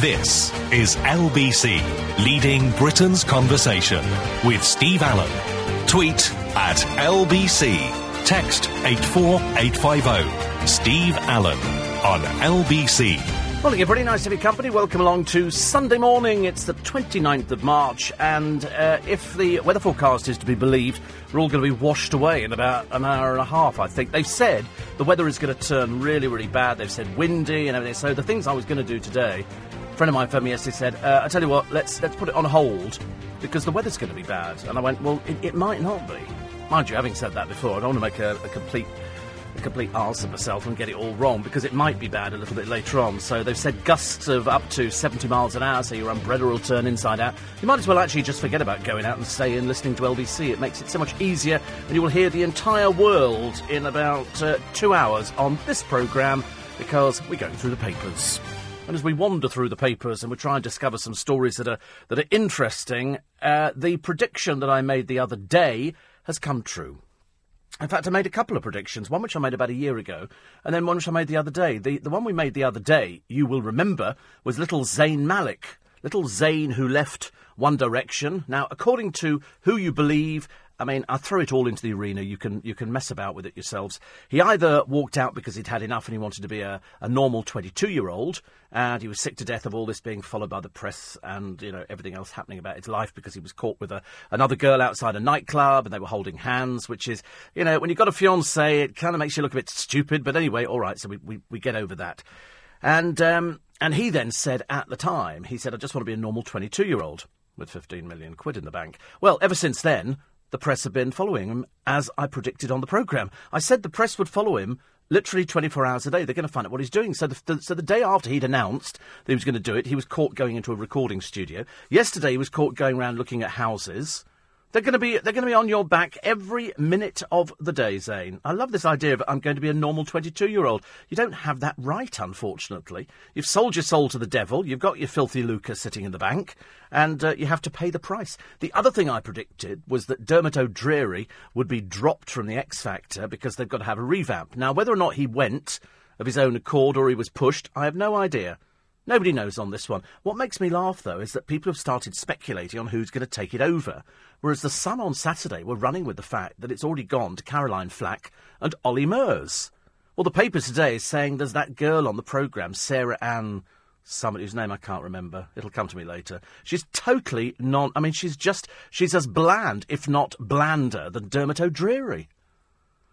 This is LBC, leading Britain's conversation with Steve Allen. Tweet at LBC. Text 84850. Steve Allen on LBC. Morning, everybody. Nice to be company. Welcome along to Sunday morning. It's the 29th of March, and uh, if the weather forecast is to be believed, we're all going to be washed away in about an hour and a half, I think. They've said the weather is going to turn really, really bad. They've said windy and everything. So the things I was going to do today, friend of mine phoned me yesterday said, uh, I tell you what, let's, let's put it on hold because the weather's going to be bad. And I went, well, it, it might not be. Mind you, having said that before, I don't want to make a, a complete a complete arse of myself and get it all wrong because it might be bad a little bit later on. So they've said gusts of up to 70 miles an hour, so your umbrella will turn inside out. You might as well actually just forget about going out and stay in listening to LBC. It makes it so much easier, and you will hear the entire world in about uh, two hours on this programme because we're going through the papers. And as we wander through the papers and we try and discover some stories that are that are interesting, uh, the prediction that I made the other day has come true. In fact, I made a couple of predictions. One which I made about a year ago, and then one which I made the other day. The the one we made the other day, you will remember, was little Zayn Malik. Little Zayn who left One Direction. Now, according to who you believe, I mean, I throw it all into the arena. You can you can mess about with it yourselves. He either walked out because he'd had enough and he wanted to be a, a normal 22 year old, and he was sick to death of all this being followed by the press and you know everything else happening about his life because he was caught with a, another girl outside a nightclub and they were holding hands, which is you know when you've got a fiance, it kind of makes you look a bit stupid. But anyway, all right, so we we, we get over that, and um, and he then said at the time, he said, I just want to be a normal 22 year old with 15 million quid in the bank. Well, ever since then, the press have been following him as I predicted on the programme. I said the press would follow him literally 24 hours a day. They're going to find out what he's doing. So the, the, so the day after he'd announced that he was going to do it, he was caught going into a recording studio. Yesterday, he was caught going around looking at houses. They're going to be they're going to be on your back every minute of the day, Zayn. I love this idea of I'm going to be a normal 22 year old. You don't have that right, unfortunately. You've sold your soul to the devil. You've got your filthy lucre sitting in the bank, and uh, you have to pay the price. The other thing I predicted was that Dermot O'Dreary would be dropped from the X Factor because they've got to have a revamp. Now, whether or not he went of his own accord or he was pushed, I have no idea. Nobody knows on this one. What makes me laugh, though, is that people have started speculating on who's going to take it over. Whereas the Sun on Saturday were running with the fact that it's already gone to Caroline Flack and Ollie Murs. Well, the paper today is saying there's that girl on the programme, Sarah Ann, somebody whose name I can't remember. It'll come to me later. She's totally non. I mean, she's just. She's as bland, if not blander, than Dermot O'Dreary.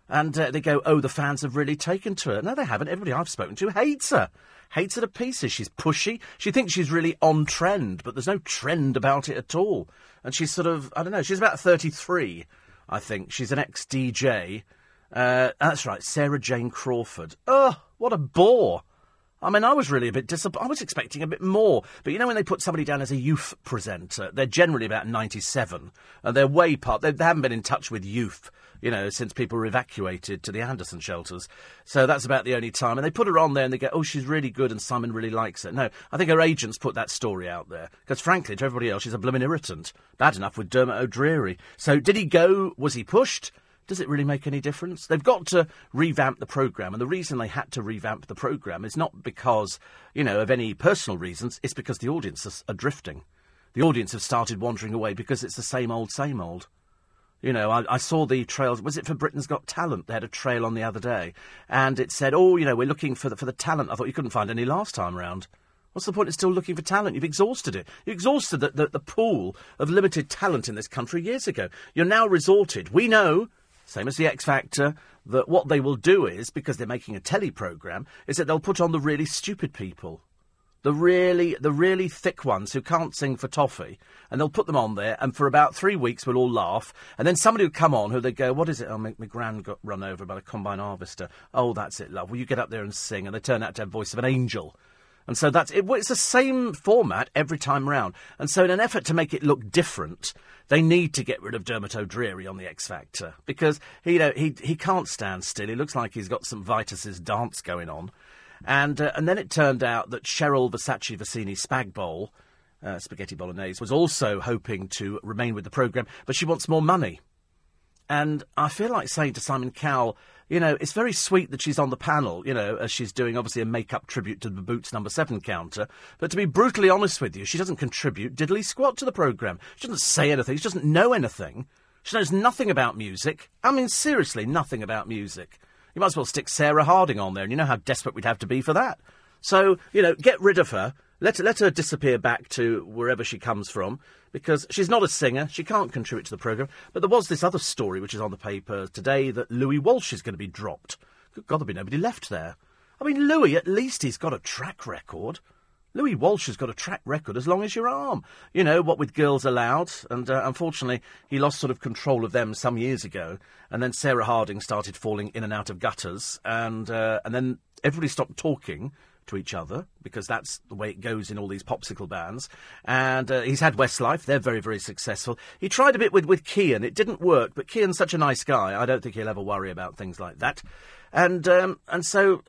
And uh, they go, oh, the fans have really taken to her. No, they haven't. Everybody I've spoken to hates her. Hates her to pieces. She's pushy. She thinks she's really on trend, but there's no trend about it at all. And she's sort of, I don't know, she's about 33, I think. She's an ex DJ. Uh, that's right, Sarah Jane Crawford. Oh, what a bore. I mean, I was really a bit disappointed. I was expecting a bit more. But you know, when they put somebody down as a youth presenter, they're generally about 97. And they're way past. They, they haven't been in touch with youth you know, since people were evacuated to the Anderson shelters. So that's about the only time. And they put her on there and they go, oh, she's really good and Simon really likes her. No, I think her agents put that story out there. Because frankly, to everybody else, she's a blooming irritant. Bad enough with Dermot O'Dreary. So did he go? Was he pushed? Does it really make any difference? They've got to revamp the programme, and the reason they had to revamp the programme is not because, you know, of any personal reasons, it's because the audience are drifting. The audience have started wandering away because it's the same old, same old. You know, I, I, saw the trails. Was it for Britain's Got Talent? They had a trail on the other day, and it said, "Oh, you know, we're looking for the for the talent." I thought you couldn't find any last time round. What's the point of still looking for talent? You've exhausted it. You exhausted the, the, the pool of limited talent in this country years ago. You're now resorted. We know, same as the X Factor, that what they will do is, because they're making a telly programme, is that they'll put on the really stupid people the really the really thick ones who can't sing for toffee, and they'll put them on there, and for about three weeks we'll all laugh, and then somebody will come on who they go, "What is it? Oh, my, my grand got run over by a combine harvester. Oh, that's it, love. Will you get up there and sing?" And they turn out to have voice of an angel. And so that's it, it's the same format every time round. And so, in an effort to make it look different, they need to get rid of Dermot O'Dreary on the X Factor because he, you know, he he can't stand still. He looks like he's got some Vitus's dance going on. And, uh, and then it turned out that Cheryl Versace Vicini Spag Bowl, uh, Spaghetti Bolognese, was also hoping to remain with the programme, but she wants more money. And I feel like saying to Simon Cowell, you know, it's very sweet that she's on the panel, you know, as she's doing obviously a make-up tribute to the Boots number seven counter. But to be brutally honest with you, she doesn't contribute diddly squat to the programme. She doesn't say anything. She doesn't know anything. She knows nothing about music. I mean, seriously, nothing about music. You might as well stick Sarah Harding on there, and you know how desperate we'd have to be for that. So, you know, get rid of her. Let, let her disappear back to wherever she comes from because she's not a singer. She can't contribute to the programme. But there was this other story which is on the paper today that Louis Walsh is going to be dropped. Good God, there'll be nobody left there. I mean, Louis, at least he's got a track record. Louis Walsh has got a track record as long as your arm. You know, what with Girls Aloud, and uh, unfortunately, he lost sort of control of them some years ago. And then Sarah Harding started falling in and out of gutters, and uh, and then everybody stopped talking to each other because that's the way it goes in all these popsicle bands. And uh, he's had Westlife; they're very, very successful. He tried a bit with with Kian; it didn't work. But Kian's such a nice guy; I don't think he'll ever worry about things like that. And um, and so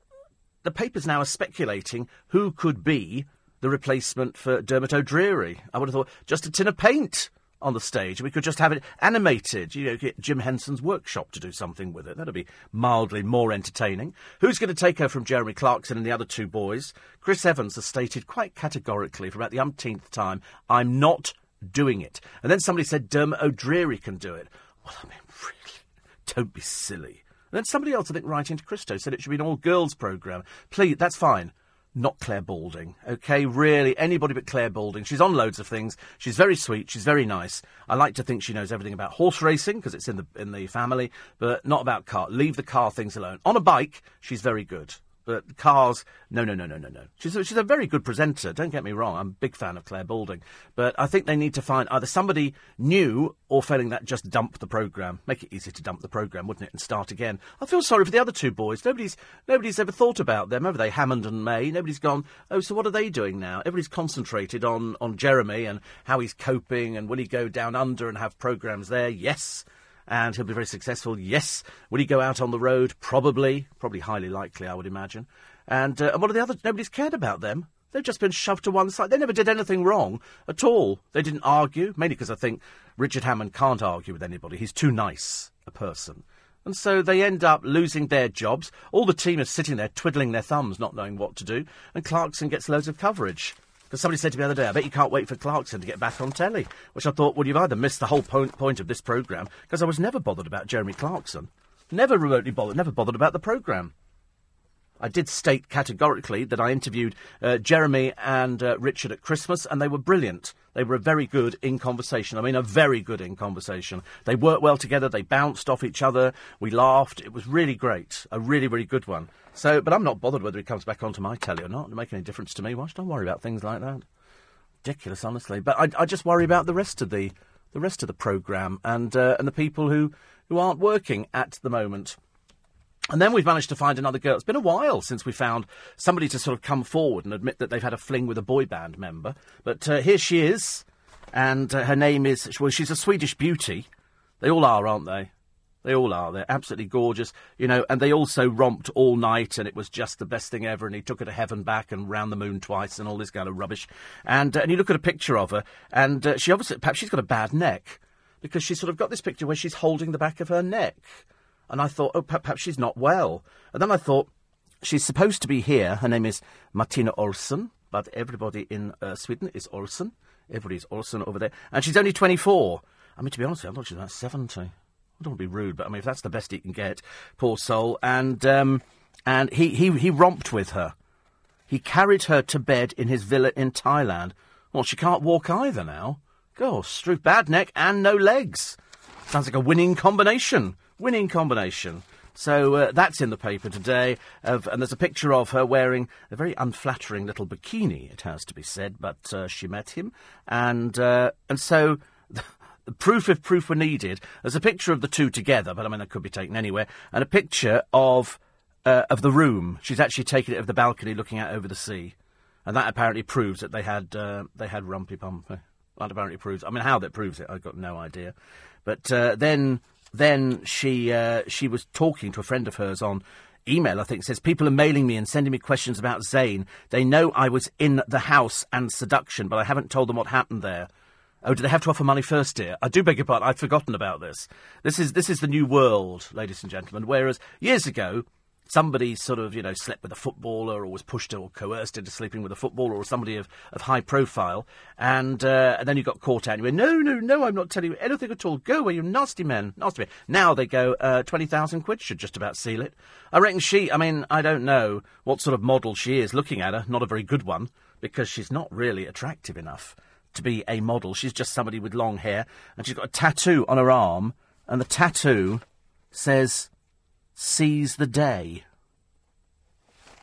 the papers now are speculating who could be the replacement for Dermot O'Dreary. I would have thought just a tin of paint on the stage. We could just have it animated. You know, get Jim Henson's workshop to do something with it. That'd be mildly more entertaining. Who's going to take her from Jeremy Clarkson and the other two boys? Chris Evans has stated quite categorically for about the umpteenth time, I'm not doing it. And then somebody said Dermot O'Dreary can do it. Well, I mean, really, don't be silly. And then somebody else, I think, writing to Christo, said it should be an all-girls programme. Please, that's fine not Clare Balding. Okay, really, anybody but Clare Balding. She's on loads of things. She's very sweet. She's very nice. I like to think she knows everything about horse racing because it's in the in the family, but not about car. Leave the car things alone. On a bike, she's very good. But cars, no, no, no, no, no, no. She's a, she's a very good presenter. Don't get me wrong. I'm a big fan of Clare Balding. But I think they need to find either somebody new or failing that, just dump the programme. Make it easy to dump the programme, wouldn't it, and start again. I feel sorry for the other two boys. Nobody's nobody's ever thought about them, have they? Hammond and May. Nobody's gone, oh, so what are they doing now? Everybody's concentrated on, on Jeremy and how he's coping and will he go down under and have programmes there? Yes and he'll be very successful. Yes. Will he go out on the road? Probably. Probably highly likely, I would imagine. And, uh, and what are the others? Nobody's cared about them. They've just been shoved to one side. They never did anything wrong at all. They didn't argue, mainly because I think Richard Hammond can't argue with anybody. He's too nice a person. And so they end up losing their jobs. All the team is sitting there twiddling their thumbs, not knowing what to do. And Clarkson gets loads of coverage. Because somebody said to me the other day, I bet you can't wait for Clarkson to get back on telly. Which I thought, well, you've either missed the whole point, point of this programme, because I was never bothered about Jeremy Clarkson. Never remotely bothered, never bothered about the programme. I did state categorically that I interviewed uh, Jeremy and uh, Richard at Christmas, and they were brilliant. They were very good in conversation. I mean, a very good in conversation. They worked well together. They bounced off each other. We laughed. It was really great. A really, really good one. So, but I'm not bothered whether he comes back onto my telly or not. It make any difference to me. Why should I worry about things like that? Ridiculous, honestly. But I, I just worry about the rest of the the rest of the programme and uh, and the people who, who aren't working at the moment. And then we've managed to find another girl. It's been a while since we found somebody to sort of come forward and admit that they've had a fling with a boy band member. But uh, here she is, and uh, her name is, well, she's a Swedish beauty. They all are, aren't they? They all are. They're absolutely gorgeous, you know. And they also romped all night, and it was just the best thing ever. And he took her to heaven back and round the moon twice, and all this kind of rubbish. And uh, and you look at a picture of her, and uh, she obviously perhaps she's got a bad neck because she's sort of got this picture where she's holding the back of her neck. And I thought, oh, perhaps she's not well. And then I thought, she's supposed to be here. Her name is Martina Olsson, but everybody in uh, Sweden is Olsson. Everybody's Olsson over there. And she's only 24. I mean, to be honest, I thought she was about 70. I don't want to be rude, but I mean, if that's the best he can get, poor soul. And um, and he, he, he romped with her. He carried her to bed in his villa in Thailand. Well, she can't walk either now. Gosh, through bad neck and no legs. Sounds like a winning combination. Winning combination. So uh, that's in the paper today, of, and there's a picture of her wearing a very unflattering little bikini. It has to be said, but uh, she met him, and uh, and so proof if proof were needed. There's a picture of the two together, but I mean that could be taken anywhere, and a picture of uh, of the room. She's actually taken it of the balcony, looking out over the sea, and that apparently proves that they had uh, they had rumpy pumpy. That apparently proves. I mean, how that proves it, I've got no idea. But uh, then then she uh, she was talking to a friend of hers on email, I think, says people are mailing me and sending me questions about Zayn. They know I was in the house and seduction, but I haven't told them what happened there. Oh, do they have to offer money first, dear? I do beg your pardon. I'd forgotten about this. This is this is the new world, ladies and gentlemen. Whereas years ago, somebody sort of, you know, slept with a footballer or was pushed or coerced into sleeping with a footballer or somebody of, of high profile, and, uh, and then you got caught out and you went, no, no, no, I'm not telling you anything at all. Go away, you nasty men, nasty men. Now they go, uh, 20,000 quid should just about seal it. I reckon she, I mean, I don't know what sort of model she is looking at her, not a very good one, because she's not really attractive enough to be a model. She's just somebody with long hair, and she's got a tattoo on her arm, and the tattoo says Seize the Day.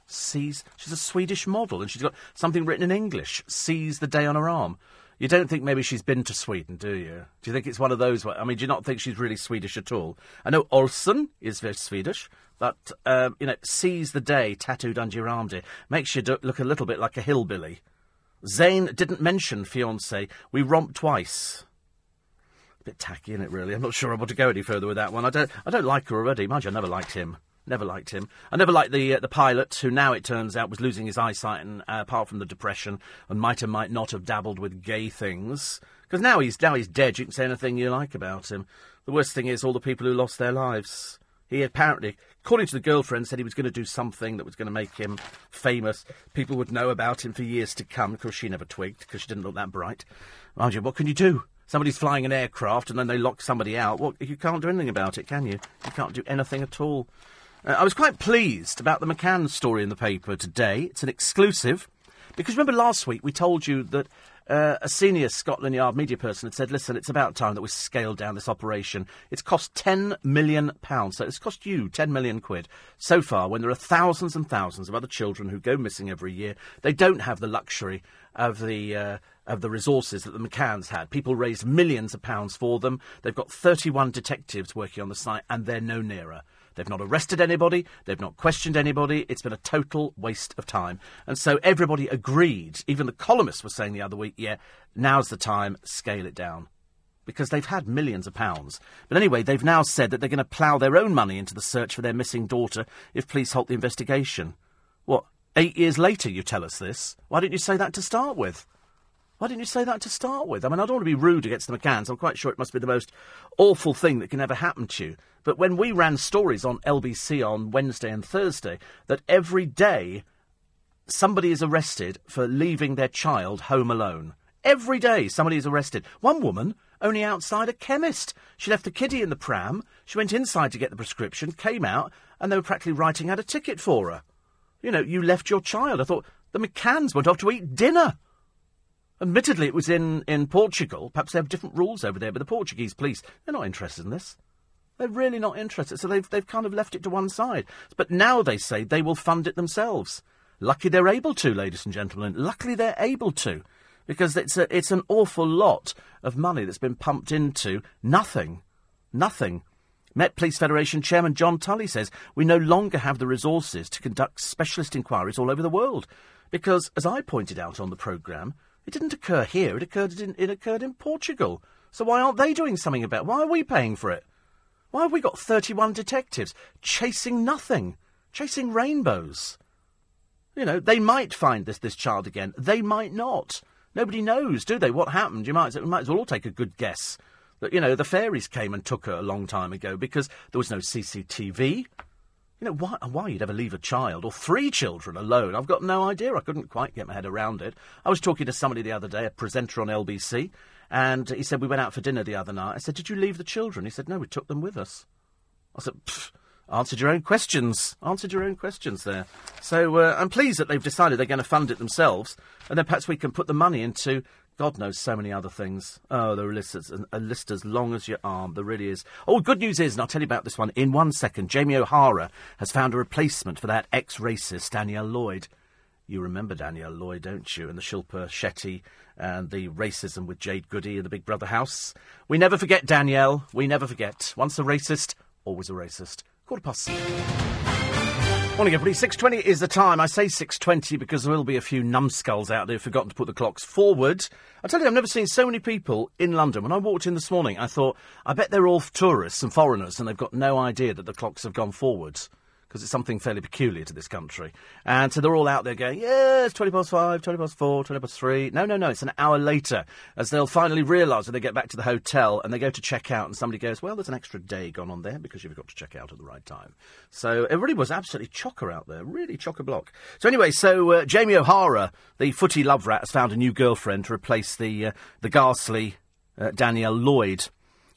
Seize. She's a Swedish model, and she's got something written in English. Seize the Day on her arm. You don't think maybe she's been to Sweden, do you? Do you think it's one of those? I mean, do you not think she's really Swedish at all? I know Olsen is very Swedish, but um, you know, seize the day tattooed under your arm, dear, makes you do- look a little bit like a hillbilly. Zayn didn't mention fiance. We romped twice bit tacky, isn't it? Really, I'm not sure I want to go any further with that one. I don't. I don't like her already. Mind you, I never liked him. Never liked him. I never liked the uh, the pilot, who now it turns out was losing his eyesight, and uh, apart from the depression, and might or might not have dabbled with gay things. Because now he's now he's dead. You can say anything you like about him. The worst thing is all the people who lost their lives. He apparently, according to the girlfriend, said he was going to do something that was going to make him famous. People would know about him for years to come. Of course, she never twigged because she didn't look that bright. Mind you, what can you do? Somebody's flying an aircraft and then they lock somebody out. Well, you can't do anything about it, can you? You can't do anything at all. Uh, I was quite pleased about the McCann story in the paper today. It's an exclusive. Because remember last week we told you that uh, a senior Scotland Yard media person had said, listen, it's about time that we scaled down this operation. It's cost £10 million. So it's cost you 10 million quid. So far, when there are thousands and thousands of other children who go missing every year, they don't have the luxury of the. Uh, of the resources that the McCanns had. People raised millions of pounds for them. They've got 31 detectives working on the site, and they're no nearer. They've not arrested anybody. They've not questioned anybody. It's been a total waste of time. And so everybody agreed. Even the columnists were saying the other week, yeah, now's the time, scale it down. Because they've had millions of pounds. But anyway, they've now said that they're going to plough their own money into the search for their missing daughter if police halt the investigation. What, eight years later you tell us this? Why didn't you say that to start with? Why didn't you say that to start with? I mean, I don't want to be rude against the McCanns. I'm quite sure it must be the most awful thing that can ever happen to you. But when we ran stories on LBC on Wednesday and Thursday, that every day somebody is arrested for leaving their child home alone. Every day somebody is arrested. One woman only outside a chemist. She left the kiddie in the pram. She went inside to get the prescription, came out, and they were practically writing out a ticket for her. You know, you left your child. I thought the McCanns went off to eat dinner. Admittedly, it was in, in Portugal. Perhaps they have different rules over there, but the Portuguese police, they're not interested in this. They're really not interested, so they've, they've kind of left it to one side. But now they say they will fund it themselves. Lucky they're able to, ladies and gentlemen. Luckily they're able to. Because it's, a, it's an awful lot of money that's been pumped into nothing. Nothing. Met Police Federation Chairman John Tully says we no longer have the resources to conduct specialist inquiries all over the world. Because, as I pointed out on the programme, it didn't occur here. It occurred in, it occurred in Portugal. So why aren't they doing something about it? Why are we paying for it? Why have we got 31 detectives chasing nothing? Chasing rainbows? You know, they might find this, this child again. They might not. Nobody knows, do they? What happened? You might, we might as well all take a good guess. That, you know, the fairies came and took her a long time ago because there was no CCTV. You know, why, why you'd ever leave a child or three children alone, I've got no idea. I couldn't quite get my head around it. I was talking to somebody the other day, a presenter on LBC, and he said, We went out for dinner the other night. I said, Did you leave the children? He said, No, we took them with us. I said, Answered your own questions. Answered your own questions there. So uh, I'm pleased that they've decided they're going to fund it themselves, and then perhaps we can put the money into God knows so many other things. Oh, there are lists, a list as long as your arm. There really is. Oh, good news is, and I'll tell you about this one in one second. Jamie O'Hara has found a replacement for that ex-racist Danielle Lloyd. You remember Danielle Lloyd, don't you? And the Shilpa Shetty and the racism with Jade Goody in the Big Brother house. We never forget Danielle. We never forget. Once a racist, always a racist. Quarter past. Morning, everybody. 6.20 is the time. I say 6.20 because there will be a few numbskulls out there who've forgotten to put the clocks forward. I tell you, I've never seen so many people in London. When I walked in this morning, I thought, I bet they're all tourists and foreigners and they've got no idea that the clocks have gone forwards. Because it's something fairly peculiar to this country. And so they're all out there going, yeah, it's 20 past 5, 20 past 4, 20 past 3. No, no, no, it's an hour later as they'll finally realise when they get back to the hotel and they go to check out and somebody goes, well, there's an extra day gone on there because you've got to check out at the right time. So really was absolutely chocker out there, really chocker block. So anyway, so uh, Jamie O'Hara, the footy love rat, has found a new girlfriend to replace the, uh, the ghastly uh, Danielle Lloyd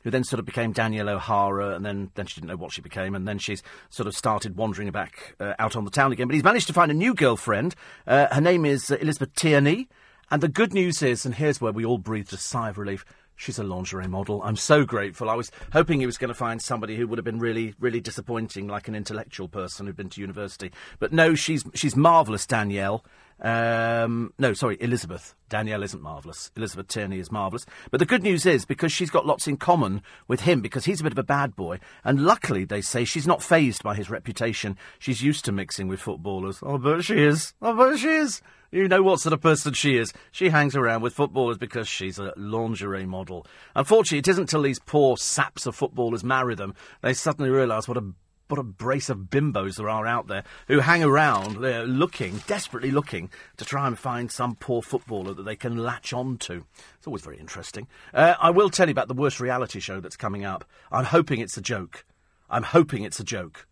who then sort of became Danielle O'Hara, and then, then she didn't know what she became, and then she's sort of started wandering back uh, out on the town again. But he's managed to find a new girlfriend. Uh, her name is uh, Elizabeth Tierney, and the good news is, and here's where we all breathed a sigh of relief. She's a lingerie model. I'm so grateful. I was hoping he was going to find somebody who would have been really, really disappointing, like an intellectual person who'd been to university. But no, she's she's marvellous, Danielle. Um, no, sorry, Elizabeth. Danielle isn't marvellous. Elizabeth Tierney is marvellous. But the good news is, because she's got lots in common with him, because he's a bit of a bad boy, and luckily, they say, she's not fazed by his reputation. She's used to mixing with footballers. Oh, but she is. Oh, but she is. You know what sort of person she is. She hangs around with footballers because she's a lingerie model. Unfortunately, it isn't till these poor saps of footballers marry them, they suddenly realise what a what a brace of bimbos there are out there who hang around they're looking, desperately looking, to try and find some poor footballer that they can latch on to. It's always very interesting. Uh, I will tell you about the worst reality show that's coming up. I'm hoping it's a joke. I'm hoping it's a joke.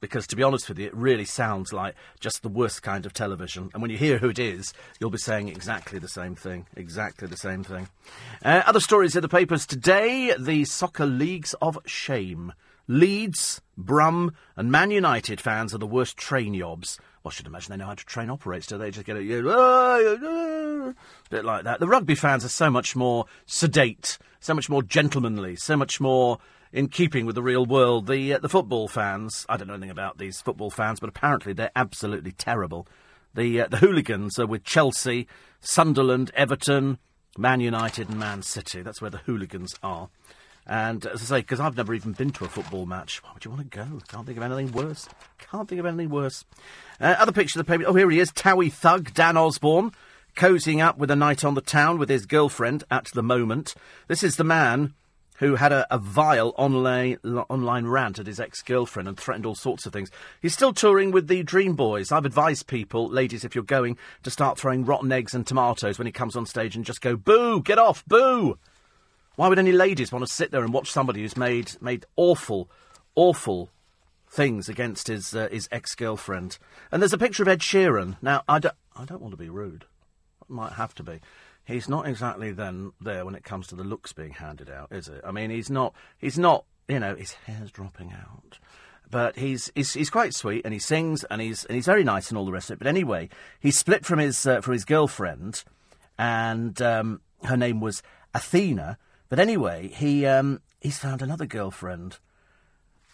Because to be honest with you, it really sounds like just the worst kind of television. And when you hear who it is, you'll be saying exactly the same thing. Exactly the same thing. Uh, other stories in the papers today the soccer leagues of shame. Leeds, Brum, and Man United fans are the worst train yobs. Well, I should imagine they know how to train operates, do they? Just get a you bit like that. The rugby fans are so much more sedate, so much more gentlemanly, so much more in keeping with the real world. The uh, the football fans, I don't know anything about these football fans, but apparently they're absolutely terrible. The uh, the hooligans are with Chelsea, Sunderland, Everton, Man United, and Man City. That's where the hooligans are. And as I say, because I've never even been to a football match, why would you want to go? Can't think of anything worse. Can't think of anything worse. Uh, other picture of the paper. Oh, here he is, Towie thug Dan Osborne, cozying up with a night on the town with his girlfriend at the moment. This is the man who had a, a vile online, online rant at his ex-girlfriend and threatened all sorts of things. He's still touring with the Dream Boys. I've advised people, ladies, if you're going, to start throwing rotten eggs and tomatoes when he comes on stage and just go, boo, get off, boo. Why would any ladies want to sit there and watch somebody who's made made awful, awful things against his uh, his ex girlfriend? And there's a picture of Ed Sheeran. Now, I don't, I don't want to be rude. I might have to be. He's not exactly then there when it comes to the looks being handed out, is it? I mean, he's not. He's not. You know, his hair's dropping out but he's, he's he's quite sweet and he sings and he's and he's very nice and all the rest of it. But anyway, he split from his uh, from his girlfriend, and um, her name was Athena, but anyway, he um, he's found another girlfriend.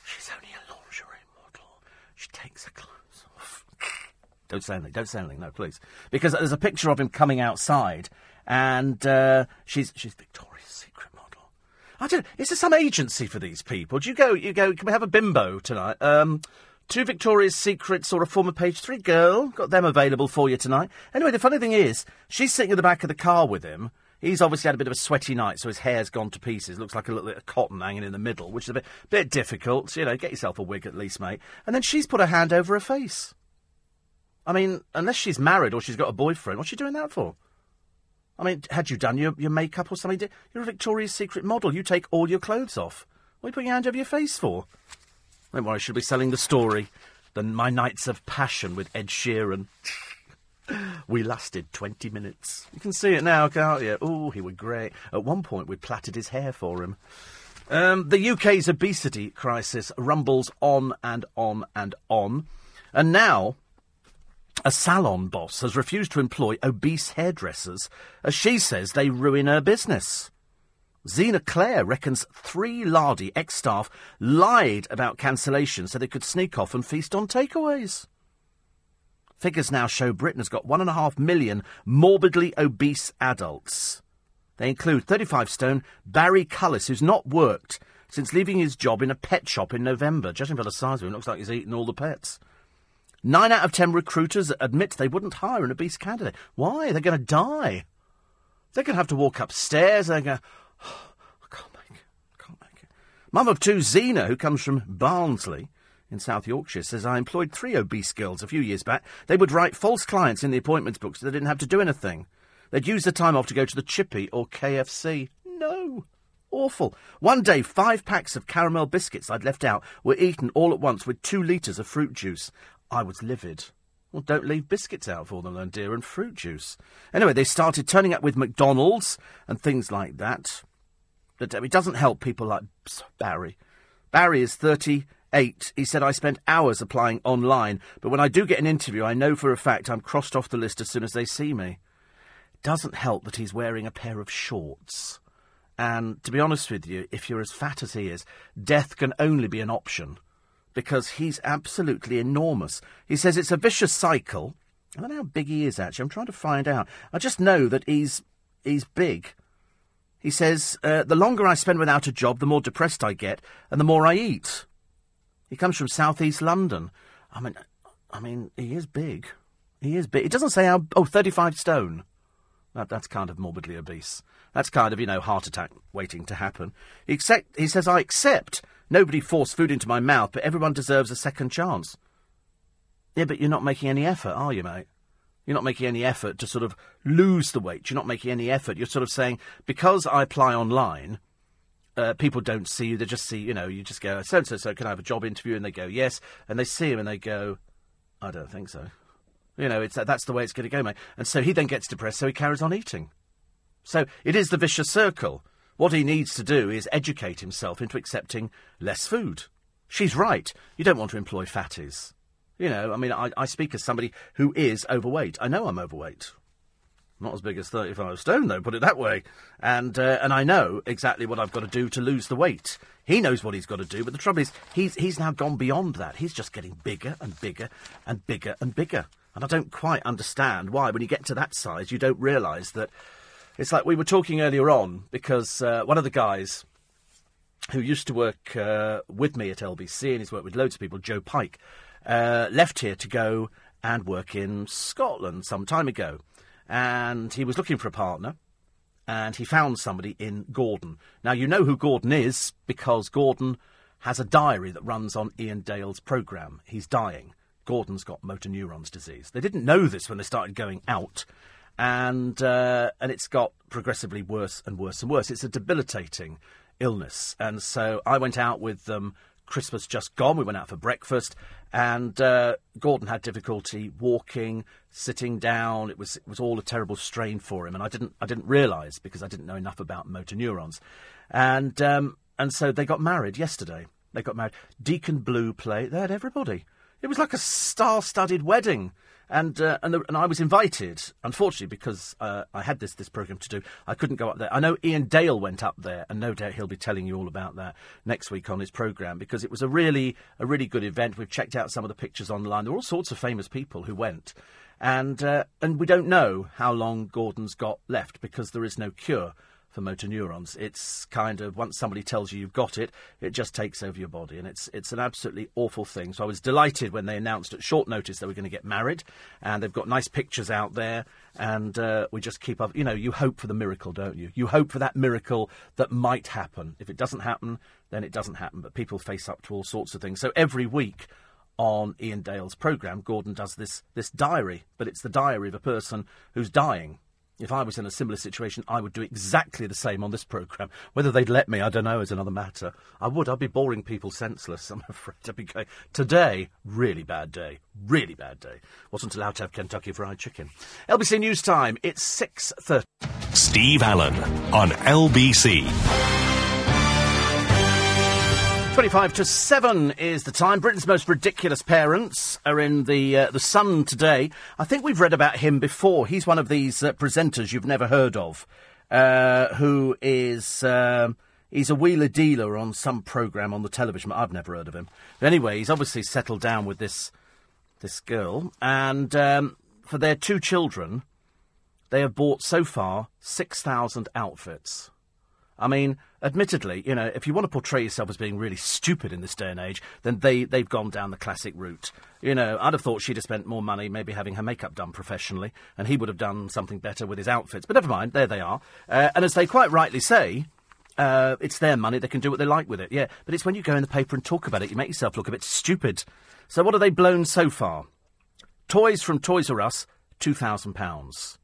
She's only a lingerie model. She takes her clothes off. don't say anything. Don't say anything. No, please. Because there's a picture of him coming outside, and uh, she's she's Victoria's Secret model. I don't. Is there some agency for these people? Do you go? You go? Can we have a bimbo tonight? Um, Two Victoria's Secrets or a former page three girl. Got them available for you tonight. Anyway, the funny thing is, she's sitting at the back of the car with him. He's obviously had a bit of a sweaty night, so his hair's gone to pieces. Looks like a little bit of cotton hanging in the middle, which is a bit, bit difficult. You know, get yourself a wig at least, mate. And then she's put her hand over her face. I mean, unless she's married or she's got a boyfriend, what's she doing that for? I mean, had you done your, your makeup or something? You're a Victoria's Secret model. You take all your clothes off. What are you putting your hand over your face for? Don't worry, she'll be selling the story. Then my nights of passion with Ed Sheeran. We lasted 20 minutes. You can see it now, can't you? Oh, he was great. At one point, we plaited his hair for him. Um, the UK's obesity crisis rumbles on and on and on. And now, a salon boss has refused to employ obese hairdressers as she says they ruin her business. Zena Clare reckons three lardy ex staff lied about cancellation so they could sneak off and feast on takeaways. Figures now show Britain has got 1.5 million morbidly obese adults. They include 35 stone Barry Cullis, who's not worked since leaving his job in a pet shop in November. Judging by the size of him, looks like he's eaten all the pets. Nine out of ten recruiters admit they wouldn't hire an obese candidate. Why? They're going to die. They're going to have to walk upstairs. They're going, oh, I can't make it. I can't make it. Mum of two, Zena, who comes from Barnsley, in South Yorkshire says, I employed three obese girls a few years back. They would write false clients in the appointments book so they didn't have to do anything. They'd use the time off to go to the Chippy or KFC. No. Awful. One day, five packs of caramel biscuits I'd left out were eaten all at once with two litres of fruit juice. I was livid. Well, don't leave biscuits out for them, then, dear, and fruit juice. Anyway, they started turning up with McDonald's and things like that. But uh, it doesn't help people like Barry. Barry is 38. He said, I spent hours applying online, but when I do get an interview, I know for a fact I'm crossed off the list as soon as they see me. Doesn't help that he's wearing a pair of shorts. And to be honest with you, if you're as fat as he is, death can only be an option because he's absolutely enormous. He says it's a vicious cycle. I don't know how big he is actually. I'm trying to find out. I just know that he's he's big. He says uh, the longer I spend without a job, the more depressed I get, and the more I eat. He comes from southeast London. I mean, I mean, he is big. He is big. It doesn't say how. Oh, 35 stone. That, that's kind of morbidly obese. That's kind of, you know, heart attack waiting to happen. He, accept, he says, I accept. Nobody forced food into my mouth, but everyone deserves a second chance. Yeah, but you're not making any effort, are you, mate? You're not making any effort to sort of lose the weight. You're not making any effort. You're sort of saying, because I apply online, uh, people don't see you. They just see, you know, you just go, so and so, so, can I have a job interview? And they go, yes. And they see him and they go, I don't think so. You know, it's that's the way it's going to go, mate. And so he then gets depressed, so he carries on eating. So it is the vicious circle. What he needs to do is educate himself into accepting less food. She's right. You don't want to employ fatties. You know, I mean, I, I speak as somebody who is overweight. I know I'm overweight. Not as big as 35 stone, though, put it that way. And, uh, and I know exactly what I've got to do to lose the weight. He knows what he's got to do, but the trouble is, he's, he's now gone beyond that. He's just getting bigger and bigger and bigger and bigger. And I don't quite understand why, when you get to that size, you don't realise that it's like we were talking earlier on because uh, one of the guys who used to work uh, with me at LBC and he's worked with loads of people, Joe Pike, uh, left here to go and work in Scotland some time ago. And he was looking for a partner and he found somebody in Gordon. Now, you know who Gordon is because Gordon has a diary that runs on Iain Dale's programme. He's dying. Gordon's got motor neurons disease. They didn't know this when they started going out and uh, and it's got progressively worse and worse and worse. It's a debilitating illness, and so I went out with them. Christmas just gone. We went out for breakfast, and uh, Gordon had difficulty walking, sitting down. It was it was all a terrible strain for him, and I didn't I didn't realise because I didn't know enough about motor neurons, and um, and so they got married yesterday. They got married. Deacon Blue played. They had everybody. It was like a star-studded wedding and uh, and, the, and I was invited. Unfortunately, because uh, I had this this program to do, I couldn't go up there. I know Iain Dale went up there, and no doubt he'll be telling you all about that next week on his program because it was a really a really good event. We've checked out some of the pictures online. There were all sorts of famous people who went, and uh, and we don't know how long Gordon's got left because there is no cure for motor neurons. It's kind of once somebody tells you you've got it, it just takes over your body, and it's it's an absolutely awful thing. So I was delighted when they announced at short notice they were going to get married, and they've got nice pictures out there, and uh, we just keep up. You know, you hope for the miracle, don't you? You hope for that miracle that might happen. If it doesn't happen, then it doesn't happen. But people face up to all sorts of things. So every week on Iain Dale's programme, Gordon does this this diary, but it's the diary of a person who's dying. If I was in a similar situation, I would do exactly the same on this programme. Whether they'd let me, I don't know, is another matter. I would. I'd be boring people senseless, I'm afraid. I'd be going, today, really bad day. Really bad day. Wasn't allowed to have Kentucky Fried Chicken. LBC News Time. It's 6.30. Steve Allen on LBC. 25 to 7 is the time. Britain's most ridiculous parents are in the uh, the Sun today. I think we've read about him before. He's one of these uh, presenters you've never heard of, uh, who is. Um, he's a wheeler dealer on some programme on the television. I've never heard of him. But anyway, he's obviously settled down with this this girl, and um, for their two children, they have bought so far six thousand outfits. I mean, admittedly, you know, if you want to portray yourself as being really stupid in this day and age, then they, they've gone down the classic route. You know, I'd have thought she'd have spent more money maybe having her makeup done professionally, and he would have done something better with his outfits. But never mind, there they are. Uh, and as they quite rightly say, Uh, it's their money; they can do what they like with it. Yeah, but it's when you go in the paper and talk about it, you make yourself look a bit stupid. So, what have they blown so far? Toys from Toys R Us, two thousand pounds.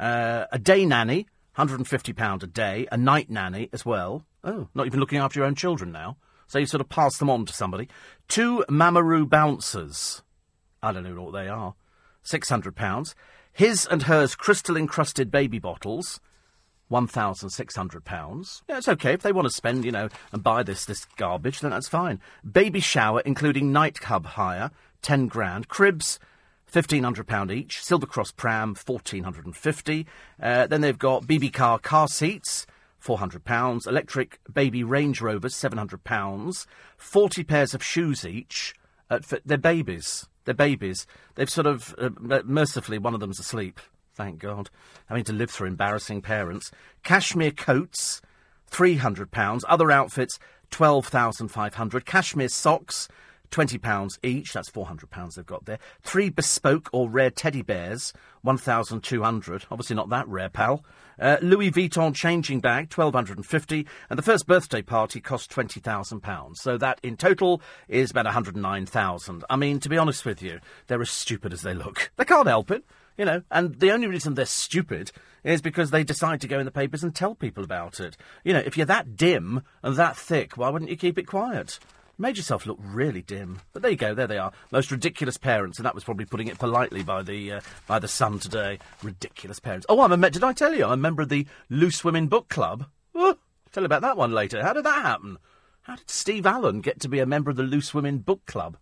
Uh, a day nanny, hundred and fifty pound a day. A night nanny as well. Oh, not even looking after your own children now. So you sort of pass them on to somebody. Two Mamaroo bouncers. I don't know what they are. Six hundred pounds. His and hers crystal encrusted baby bottles. £1,600. Yeah, it's okay. If they want to spend, you know, and buy this, this garbage, then that's fine. Baby shower, including nightclub hire, 10 grand. Cribs, £1,500 each. Silver Cross pram, 1450 uh, Then they've got BB car car seats, £400. Electric baby Range Rovers, £700. 40 pairs of shoes each. Uh, they're babies. They're babies. They've sort of, uh, mercifully, one of them's asleep. Thank God. Having to live through embarrassing parents. Cashmere coats, £300. Other outfits, 12500 Cashmere socks, £20 each. That's £400 they've got there. Three bespoke or rare teddy bears, 1200 Obviously not that rare, pal. Uh, Louis Vuitton changing bag, 1250 And the first birthday party cost £20,000. So that in total is about 109000 I mean, to be honest with you, they're as stupid as they look. They can't help it. You know, and the only reason they're stupid is because they decide to go in the papers and tell people about it. You know, if you're that dim and that thick, why wouldn't you keep it quiet? Made yourself look really dim. But there you go, there they are. Most ridiculous parents, and that was probably putting it politely by the uh, by the Sun today. Ridiculous parents. Oh, I'm a did I tell you I'm a member of the Loose Women Book Club? Oh, tell you about that one later. How did that happen? How did Steve Allen get to be a member of the Loose Women Book Club?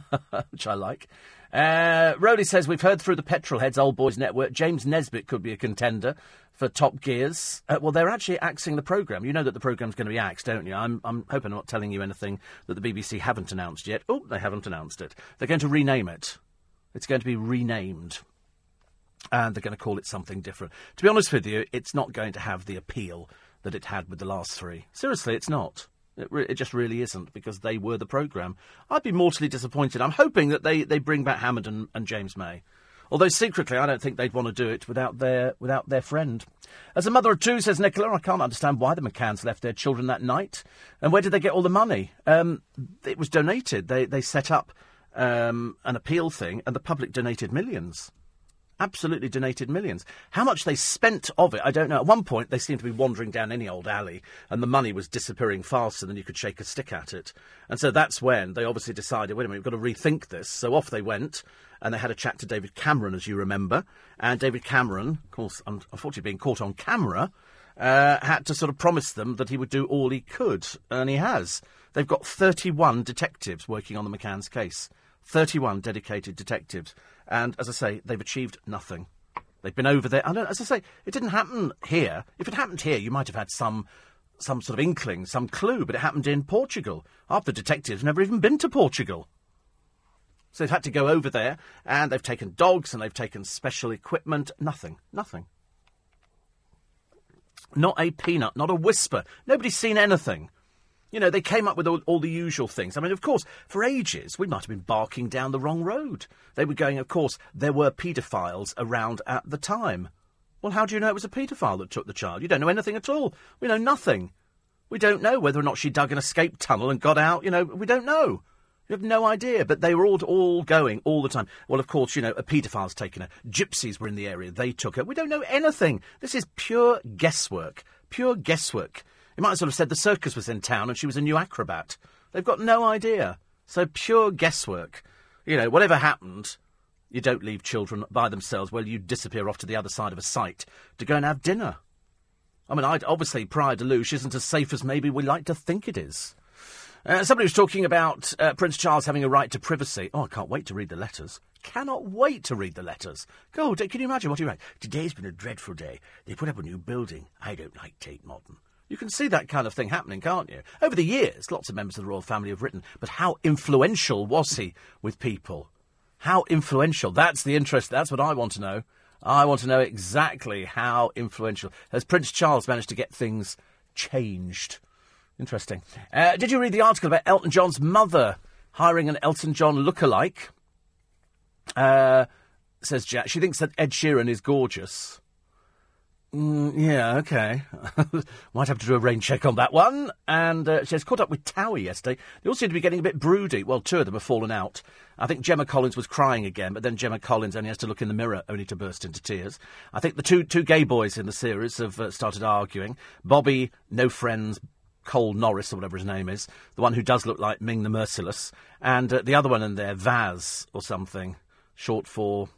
Which I like. Uh, says we've heard through the Petrolheads Old Boys Network James Nesbitt could be a contender for Top Gears. Uh, well, they're actually axing the programme. You know that the programme's going to be axed, don't you? I'm, I'm hoping I'm not telling you anything that the BBC haven't announced yet. Oh, they haven't announced it. They're going to rename it. It's going to be renamed. And they're going to call it something different. To be honest with you, it's not going to have the appeal that it had with the last three. Seriously, it's not. It, re- it, just really isn't because they were the programme. I'd be mortally disappointed. I'm hoping that they, they bring back Hammond and, and, James May. Although secretly, I don't think they'd want to do it without their without their friend. As a mother of two, says Nicola, I can't understand why the McCanns left their children that night. And where did they get all the money? Um, it was donated. They they set up um, an appeal thing, and the public donated millions absolutely donated millions. How much they spent of it, I don't know. At one point, they seemed to be wandering down any old alley, and the money was disappearing faster than you could shake a stick at it. And so that's when they obviously decided, wait a minute, we've got to rethink this. So off they went, and they had a chat to David Cameron, as you remember. And David Cameron, of course, unfortunately being caught on camera, uh, had to sort of promise them that he would do all he could, and he has. They've got 31 detectives working on the McCann's case. 31 dedicated detectives. And as I say, they've achieved nothing. They've been over there. And as I say, it didn't happen here. If it happened here, you might have had some some sort of inkling, some clue, but it happened in Portugal. Half the detectives have never even been to Portugal. So they've had to go over there, and they've taken dogs and they've taken special equipment. Nothing. Nothing. Not a peanut, not a whisper. Nobody's seen anything. You know, they came up with all, all, the usual things. I mean, of course, for ages, we might have been barking down the wrong road. They were going, of course, there were paedophiles around at the time. Well, how do you know it was a paedophile that took the child? You don't know anything at all. We know nothing. We don't know whether or not she dug an escape tunnel and got out. You know, we don't know. You have no idea. But they were all, all going all the time. Well, of course, you know, a paedophile's taken her. Gypsies were in the area. They took her. We don't know anything. This is pure guesswork. Pure guesswork. You might as well have said the circus was in town and she was a new acrobat. They've got no idea. So pure guesswork. You know, whatever happened, you don't leave children by themselves. Well, you disappear off to the other side of a site to go and have dinner. I mean, I'd, obviously, Praia da Luz isn't as safe as maybe we like to think it is. Uh, somebody was talking about uh, Prince Charles having a right to privacy. Oh, I can't wait to read the letters. Cannot wait to read the letters. Go, can you imagine what he writes? Today's been a dreadful day. They put up a new building. I don't like Tate Modern. You can see that kind of thing happening, can't you? Over the years, lots of members of the royal family have written, but how influential was he with people? How influential? That's the interest. That's what I want to know. I want to know exactly how influential. Has Prince Charles managed to get things changed? Interesting. Uh, did you read the article about Elton John's mother hiring an Elton John lookalike? Uh, says Jack. She thinks that Ed Sheeran is gorgeous. Mm, yeah, okay. Might have to do a rain check on that one. And uh, she has caught up with Towie yesterday. They all seem to be getting a bit broody. Well, two of them have fallen out. I think Gemma Collins was crying again, but then Gemma Collins only has to look in the mirror only to burst into tears. I think the two two gay boys in the series have uh, started arguing. Bobby, no friends, Cole Norris, or whatever his name is, the one who does look like Ming the Merciless, and uh, the other one in there, Vaz or something, short for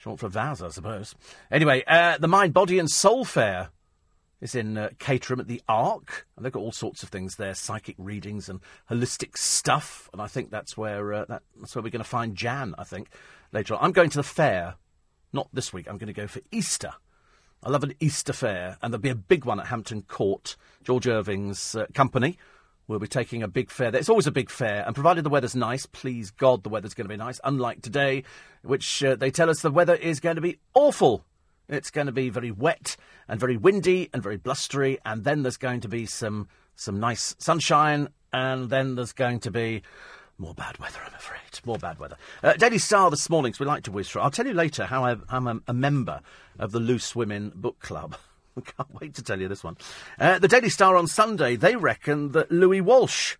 Short for Vaz, I suppose. Anyway, uh, the Mind, Body and Soul Fair is in uh, Caterham at the Ark, and they've got all sorts of things there, psychic readings and holistic stuff. And I think that's where uh, that, that's where we're going to find Jan. I think later on. I'm going to the fair, not this week. I'm going to go for Easter. I love an Easter fair, and there'll be a big one at Hampton Court, George Irving's uh, company. We'll be taking a big fair there. It's always a big fair, and provided the weather's nice, please God, the weather's going to be nice. Unlike today, which uh, they tell us the weather is going to be awful. It's going to be very wet and very windy and very blustery, and then there's going to be some some nice sunshine, and then there's going to be more bad weather, I'm afraid. More bad weather. Uh, Daily Star this morning, so we like to whiz through. I'll tell you later how I, I'm a, a member of the Loose Women Book Club. Can't wait to tell you this one. Uh, the Daily Star on Sunday, they reckon that Louis Walsh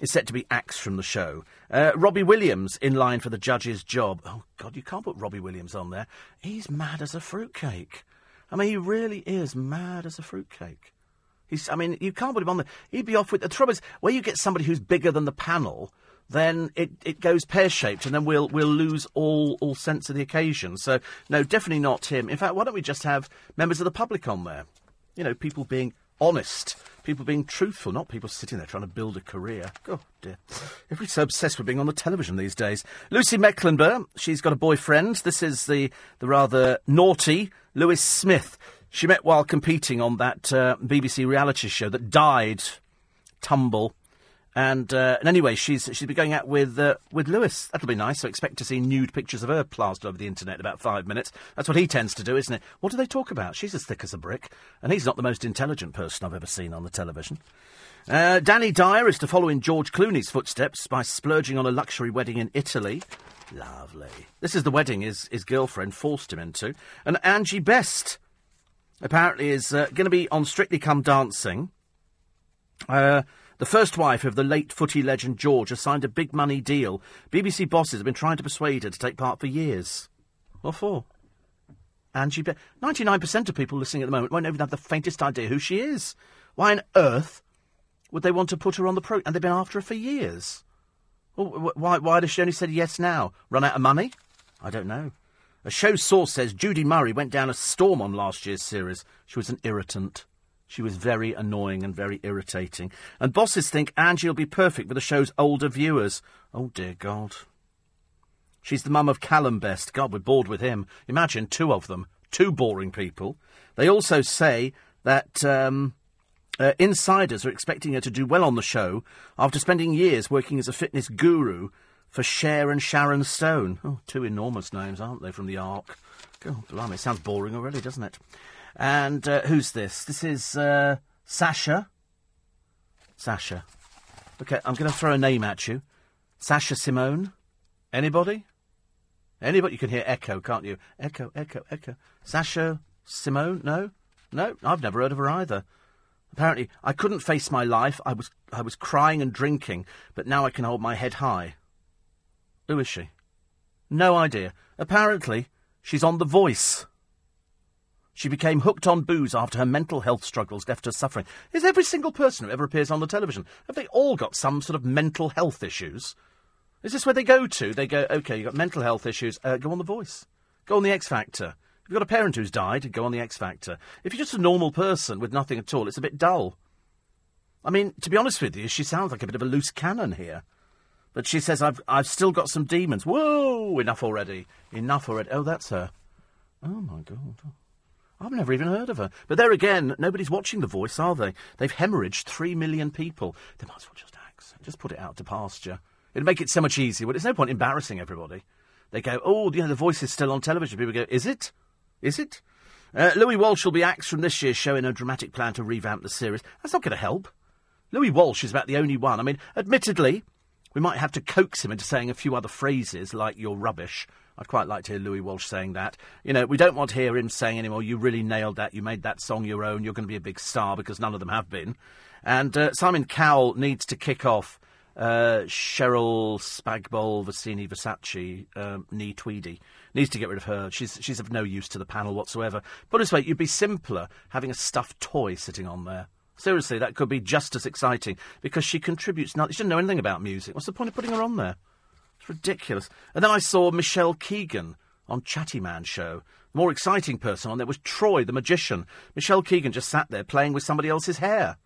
is set to be axed from the show. Uh, Robbie Williams in line for the judge's job. Oh, God, you can't put Robbie Williams on there. He's mad as a fruitcake. I mean, he really is mad as a fruitcake. He's, I mean, you can't put him on there. He'd be off with. The trouble is, where you get somebody who's bigger than the panel, then it, it goes pear shaped, and then we'll we'll lose all all sense of the occasion. So no, definitely not him. In fact, why don't we just have members of the public on there? You know, people being honest, people being truthful, not people sitting there trying to build a career. Oh dear, everybody's so obsessed with being on the television these days. Lucy Mecklenburgh, she's got a boyfriend. This is the the rather naughty Lewis Smith. She met while competing on that uh, BBC reality show that died. Tumble and, uh, and anyway, she's she's been going out with uh, with Lewis. That'll be nice. So expect to see nude pictures of her plastered over the internet in about five minutes. That's what he tends to do, isn't it? What do they talk about? She's as thick as a brick, and he's not the most intelligent person I've ever seen on the television. Uh, Danny Dyer is to follow in George Clooney's footsteps by splurging on a luxury wedding in Italy. Lovely. This is the wedding his, his girlfriend forced him into. And Angie Best apparently is uh, going to be on Strictly Come Dancing. Uh, the first wife of the late footy legend George has signed a big money deal. BBC bosses have been trying to persuade her to take part for years. What for? Angie Be- 99% of people listening at the moment won't even have the faintest idea who she is. Why on earth would they want to put her on the pro? And they've been after her for years. Oh, well, why, why does she only say yes now? Run out of money? I don't know. A show source says Judy Murray went down a storm on last year's series. She was an irritant. She was very annoying and very irritating. And bosses think Angie will be perfect for the show's older viewers. Oh, dear God. She's the mum of Callum Best. God, we're bored with him. Imagine two of them. Two boring people. They also say that um, uh, insiders are expecting her to do well on the show after spending years working as a fitness guru for Cher and Sharon Stone. Oh, two enormous names, aren't they, from the Ark? God, blimey, sounds boring already, doesn't it? And uh, who's this? This is uh, Sasha. Sasha. Okay, I'm going to throw a name at you. Sasha Simone. Anybody? Anybody? You can hear echo, can't you? Echo, echo, echo. Sasha Simone? No? No, I've never heard of her either. Apparently, I couldn't face my life. I was, I was crying and drinking, but now I can hold my head high. Who is she? No idea. Apparently, she's on The Voice. She became hooked on booze after her mental health struggles left her suffering. Is every single person who ever appears on the television, have they all got some sort of mental health issues? Is this where they go to? They go, okay, you've got mental health issues, uh, go on The Voice. Go on The X Factor. If you've got a parent who's died, go on The X Factor. If you're just a normal person with nothing at all, it's a bit dull. I mean, to be honest with you, she sounds like a bit of a loose cannon here. But she says, I've, I've still got some demons. Whoa! Enough already. Enough already. Oh, that's her. Oh, my God. I've never even heard of her. But there again, nobody's watching The Voice, are they? They've hemorrhaged three million people. They might as well just axe. Just put it out to pasture. It'd make it so much easier. But there's no point embarrassing everybody. They go, oh, you know, The Voice is still on television. People go, is it? Is it? Uh, Louis Walsh will be axed from this year's show in a dramatic plan to revamp the series. That's not going to help. Louis Walsh is about the only one. I mean, admittedly, we might have to coax him into saying a few other phrases like "you're rubbish" I'd quite like to hear Louis Walsh saying that. You know, we don't want to hear him saying anymore, you really nailed that, you made that song your own, you're going to be a big star, because none of them have been. And uh, Simon Cowell needs to kick off uh, Cheryl Spagbol Vicini Versace um, knee Tweedy. Needs to get rid of her. She's, she's of no use to the panel whatsoever. But this way, you'd be simpler having a stuffed toy sitting on there. Seriously, that could be just as exciting because she contributes. nothing. she doesn't know anything about music. What's the point of putting her on there? Ridiculous. And then I saw Michelle Keegan on Chatty Man show. The more exciting person on there was Troy, the magician. Michelle Keegan just sat there playing with somebody else's hair.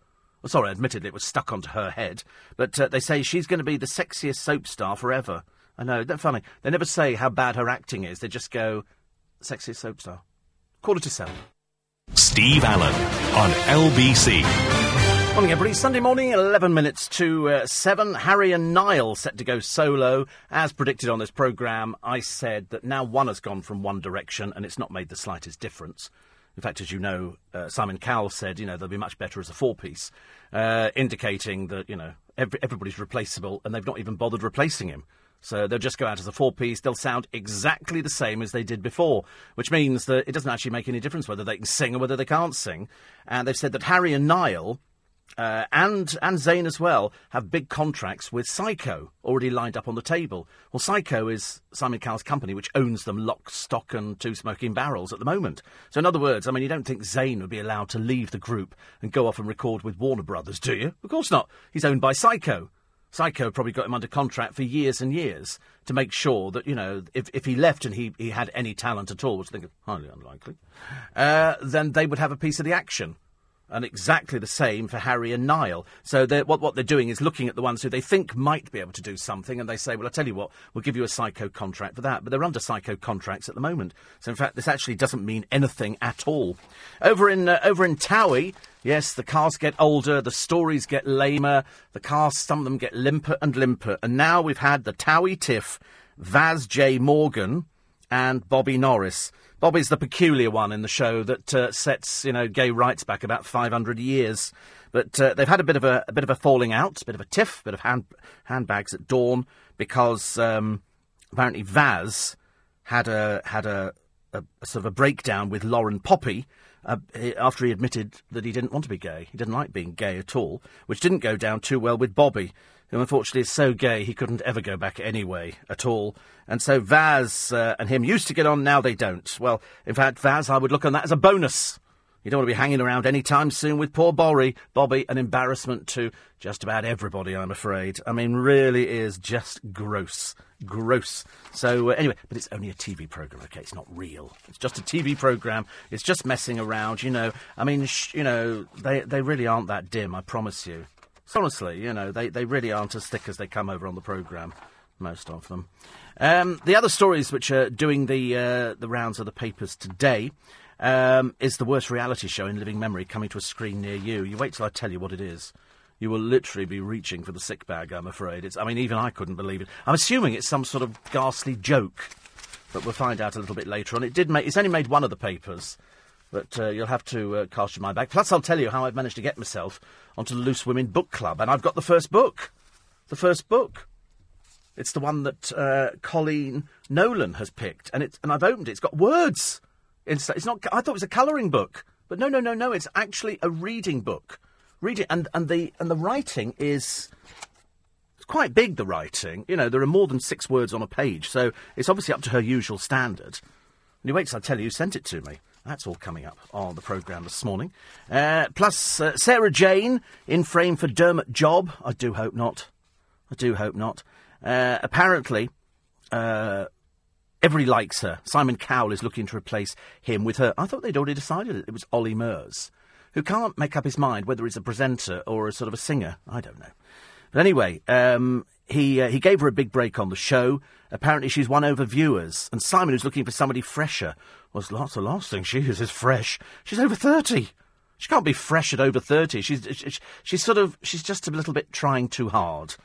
Well, sorry, admittedly it was stuck onto her head, but uh, they say she's going to be the sexiest soap star forever. I know, they're funny. They never say how bad her acting is. They just go, sexiest soap star. Quarter to seven. Steve Allen on LBC. Morning, everybody. Sunday morning, 11 minutes to uh, 7. Harry and Niall set to go solo. As predicted on this programme, I said that now one has gone from one direction and it's not made the slightest difference. In fact, as you know, uh, Simon Cowell said, you know, they'll be much better as a four piece, uh, indicating that, you know, every, everybody's replaceable and they've not even bothered replacing him. So they'll just go out as a four piece. They'll sound exactly the same as they did before, which means that it doesn't actually make any difference whether they can sing or whether they can't sing. And they've said that Harry and Niall. Uh, and and Zayn as well have big contracts with Syco already lined up on the table. Well, Syco is Simon Cowell's company, which owns them lock, stock, and two smoking barrels at the moment. So, in other words, I mean, you don't think Zayn would be allowed to leave the group and go off and record with Warner Brothers, do you? Of course not. He's owned by Syco. Syco probably got him under contract for years and years to make sure that, you know, if, if he left and he, he had any talent at all, which I think is highly unlikely, uh, then they would have a piece of the action. And exactly the same for Harry and Niall. So what, what they're doing is looking at the ones who they think might be able to do something, and they say, well, I'll tell you what, we'll give you a Syco contract for that. But they're under Syco contracts at the moment. So, in fact, this actually doesn't mean anything at all. Over in, uh, over in Towie, Yes, the cars get older, the stories get lamer, the cars, some of them get limper and limper. And now we've had the Towie Tiff, Vas J. Morgan, and Bobby Norris. Bobby's the peculiar one in the show that uh, sets, you know, gay rights back about 500 years. But uh, they've had a bit of a, a, bit of a falling out, a bit of a tiff, a bit of hand, handbags at dawn because um, apparently Vas had a had a, a, a, sort of a breakdown with Lauren Poppy uh, after he admitted that he didn't want to be gay. He didn't like being gay at all, which didn't go down too well with Bobby, who unfortunately is so gay he couldn't ever go back anyway at all. And so Vas uh, and him used to get on, now they don't. Well, in fact, Vas, I would look on that as a bonus. You don't want to be hanging around any time soon with poor Bobby. Bobby, an embarrassment to just about everybody, I'm afraid. I mean, really is just gross. Gross. So, uh, anyway, but it's only a TV programme, okay? It's not real. It's just a TV programme. It's just messing around, you know. I mean, sh- you know, they, they really aren't that dim, I promise you. Honestly, you know, they, they really aren't as thick as they come over on the programme, most of them. Um, the other stories which are doing the, uh, the rounds of the papers today um, is the worst reality show in living memory coming to a screen near you. You wait till I tell you what it is. You will literally be reaching for the sick bag, I'm afraid. It's, I mean, even I couldn't believe it. I'm assuming it's some sort of ghastly joke, but we'll find out a little bit later on. It did make, it's only made one of the papers, but uh, you'll have to uh, cast your mind back. Plus, I'll tell you how I've managed to get myself onto the Loose Women Book Club, and I've got the first book. The first book. It's the one that uh, Colleen Nolan has picked, and, it's, and I've opened it. It's got words. It's, it's not. I thought it was a colouring book, but no, no, no, no. It's actually a reading book. Reading and and the and the writing is. It's quite big, the writing. You know, there are more than six words on a page, so it's obviously up to her usual standard. And you wait till I tell you who sent it to me. That's all coming up on the programme this morning. Uh, plus, uh, Sarah Jane in frame for Dermot Job. I do hope not. I do hope not. Uh, apparently, uh, Everybody likes her. Simon Cowell is looking to replace him with her. I thought they'd already decided it. It was Ollie Murs, who can't make up his mind whether he's a presenter or a sort of a singer. I don't know. But anyway, um, he uh, he gave her a big break on the show. Apparently, she's won over viewers, and Simon, who's looking for somebody fresher, well, the last thing she is is fresh. She's over thirty. She can't be fresh at over thirty. She's she's sort of she's just a little bit trying too hard.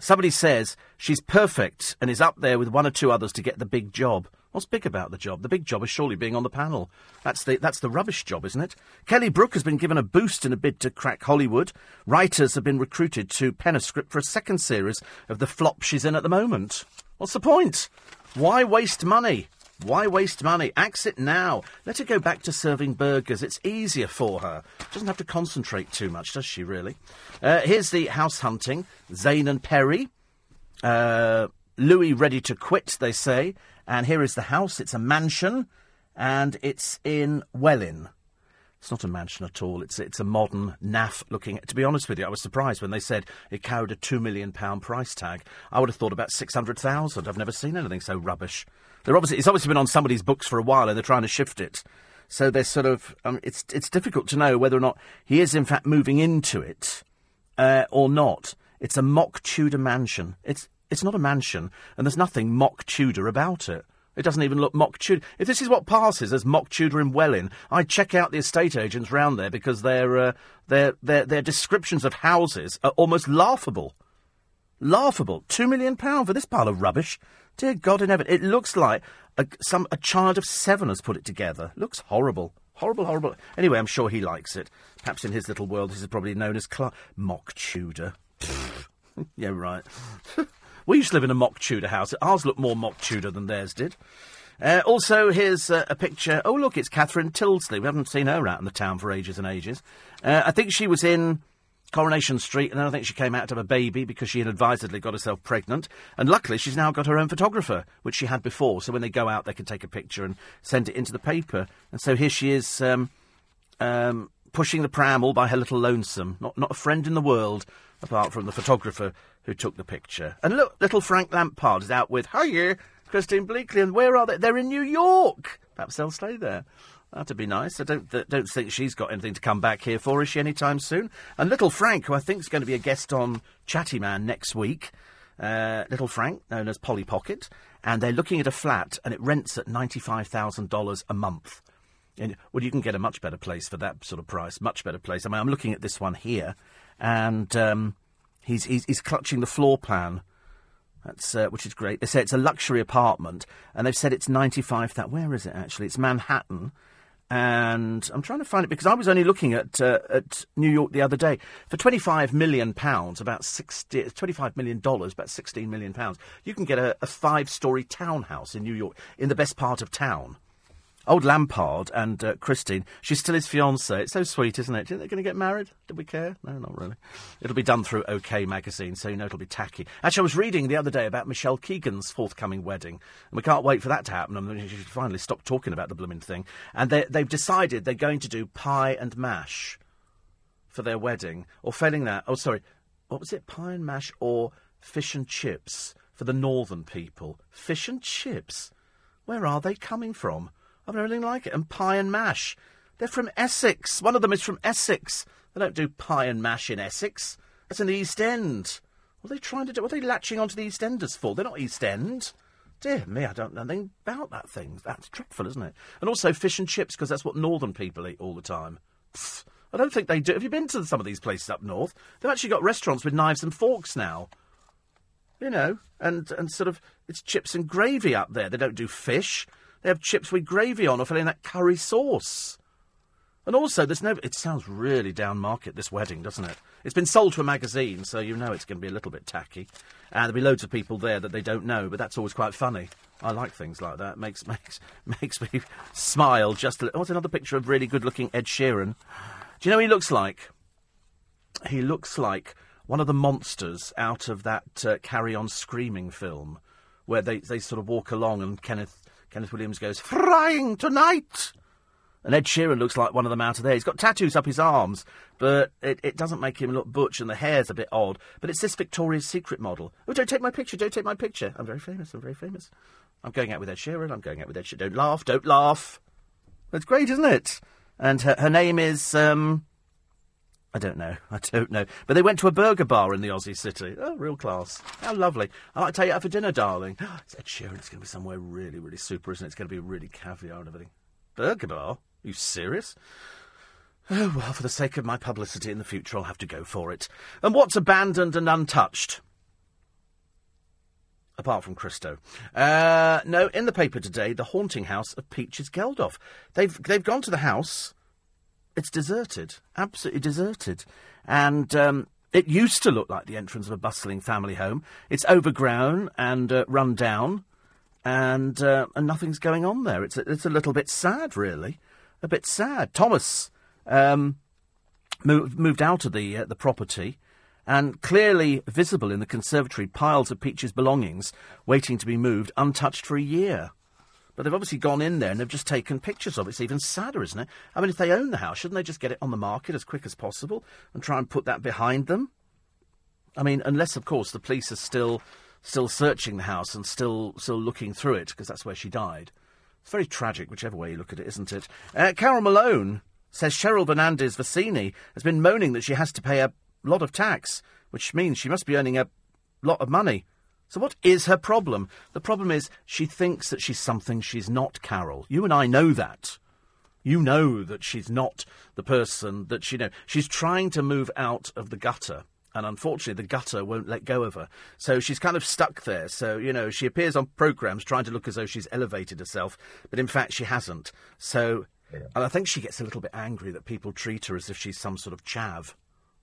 Somebody says she's perfect and is up there with one or two others to get the big job. What's big about the job? The big job is surely being on the panel. That's the, that's the rubbish job, isn't it? Kelly Brook has been given a boost in a bid to crack Hollywood. Writers have been recruited to pen a script for a second series of the flop she's in at the moment. What's the point? Why waste money? Why waste money? Axe it now. Let her go back to serving burgers. It's easier for her. Doesn't have to concentrate too much, does she, really? Uh, here's the house hunting. Zayn and Perrie. Uh, Louis ready to quit, they say. And here is the house. It's a mansion, and it's in Welwyn. It's not a mansion at all. It's it's a modern naff looking. To be honest with you, I was surprised when they said it carried a two million pound price tag. I would have thought about six hundred thousand. I've never seen anything so rubbish. They're obviously it's obviously been on somebody's books for a while, and they're trying to shift it. So they're sort of um, it's it's difficult to know whether or not he is in fact moving into it uh, or not. It's a mock Tudor mansion. It's it's not a mansion, and there's nothing mock Tudor about it. It doesn't even look mock Tudor. If this is what passes as mock Tudor in Welwyn, I'd check out the estate agents round there because their uh, their their their descriptions of houses are almost laughable. Laughable. Two million pound for this pile of rubbish. Dear God in heaven, it looks like a, some a child of seven has put it together. Looks horrible. Horrible, horrible. Anyway, I'm sure he likes it. Perhaps in his little world, this is probably known as mock Tudor. yeah, right. We used to live in a mock Tudor house. Ours looked more mock Tudor than theirs did. Uh, also, here's uh, a picture. Oh, look, it's Catherine Tyldesley. We haven't seen her out in the town for ages and ages. Uh, I think she was in Coronation Street, and then I think she came out to have a baby because she had advisedly got herself pregnant. And luckily, she's now got her own photographer, which she had before. So when they go out, they can take a picture and send it into the paper. And so here she is, um, um, pushing the pram all by her little lonesome. Not, not a friend in the world, apart from the photographer who took the picture. And look, little Frank Lampard is out with, hiya, Christine Bleakley. And where are they? They're in New York. Perhaps they'll stay there. That'd be nice. I don't th- don't think she's got anything to come back here for, is she, any time soon? And little Frank, who I think is going to be a guest on Chatty Man next week, uh, little Frank, known as Polly Pocket, and they're looking at a flat, and it rents at $95,000 a month. And, well, you can get a much better place for that sort of price, much better place. I mean, I'm looking at this one here, and um, He's, he's, he's clutching the floor plan. That's uh, which is great. They say it's a luxury apartment, and they've said it's ninety five. That where is it actually? It's Manhattan, and I'm trying to find it because I was only looking at uh, at New York the other day for twenty five million pounds, about 60, 25 million dollars, about sixteen million pounds. You can get a, a five story townhouse in New York in the best part of town. Old Lampard and uh, Christine, she's still his fiancée. It's so sweet, isn't it? They're going to get married? Do we care? No, not really. It'll be done through OK magazine, so you know it'll be tacky. Actually, I was reading the other day about Michelle Keegan's forthcoming wedding, and we can't wait for that to happen. I mean, she should finally stop talking about the blooming thing. And they've decided they're going to do pie and mash for their wedding, or failing that, oh, sorry, what was it? Pie and mash or fish and chips for the northern people? Fish and chips? Where are they coming from? I've never anything like it. And pie and mash. They're from Essex. One of them is from Essex. They don't do pie and mash in Essex. That's in the East End. What are they trying to do? What are they latching onto the East Enders for? They're not East End. Dear me, I don't know anything about that thing. That's dreadful, isn't it? And also fish and chips, because that's what northern people eat all the time. Pfft, I don't think they do. Have you been to some of these places up north? They've actually got restaurants with knives and forks now. You know, and, and sort of, it's chips and gravy up there. They don't do fish. They have chips with gravy on or filling that curry sauce. And also, there's no. It sounds really down market, this wedding, doesn't it? It's been sold to a magazine, so you know it's going to be a little bit tacky. And there'll be loads of people there that they don't know, but that's always quite funny. I like things like that. Makes makes makes me smile just a little. What's another picture of really good looking Ed Sheeran? Do you know what he looks like? He looks like one of the monsters out of that uh, Carry On Screaming film, where they, they sort of walk along and Kenneth Kenneth Williams goes, Frying tonight! And Ed Sheeran looks like one of them out of there. He's got tattoos up his arms, but it, it doesn't make him look butch, and the hair's a bit odd. But it's this Victoria's Secret model. Oh, don't take my picture, don't take my picture. I'm very famous, I'm very famous. I'm going out with Ed Sheeran, I'm going out with Ed Sheeran. Don't laugh, don't laugh. That's great, isn't it? And her, her name is, um, I don't know. I don't know. But they went to a burger bar in the Aussie city. Oh, real class. How lovely. I like to take you out for dinner, darling. It's Ed Sheeran. It's going to be somewhere really, really super, isn't it? It's going to be really caviar and everything. Burger bar? Are you serious? Oh, well, for the sake of my publicity in the future, I'll have to go for it. And what's abandoned and untouched? Apart from Christo. Uh, no, in the paper today, the haunting house of Peaches Geldof. They've, they've gone to the house it's deserted, absolutely deserted. And um, it used to look like the entrance of a bustling family home. It's overgrown and uh, run down. and uh, and nothing's going on there. It's a, it's a little bit sad, really, a bit sad. Thomas um, moved moved out of the uh, the property, and clearly visible in the conservatory, piles of Peach's belongings waiting to be moved, untouched for a year. But they've obviously gone in there and they've just taken pictures of it. It's even sadder, isn't it? I mean, if they own the house, shouldn't they just get it on the market as quick as possible and try and put that behind them? I mean, unless, of course, the police are still still searching the house and still still looking through it because that's where she died. It's very tragic, whichever way you look at it, isn't it? Uh, Carole Malone says Cheryl Fernandez Versini has been moaning that she has to pay a lot of tax, which means she must be earning a lot of money. So what is her problem? The problem is she thinks that she's something she's not, Carole. You and I know that. You know that she's not the person that she know. She's trying to move out of the gutter and unfortunately the gutter won't let go of her. So she's kind of stuck there. So, you know, she appears on programmes trying to look as though she's elevated herself, but in fact she hasn't. So, and I think she gets a little bit angry that people treat her as if she's some sort of chav.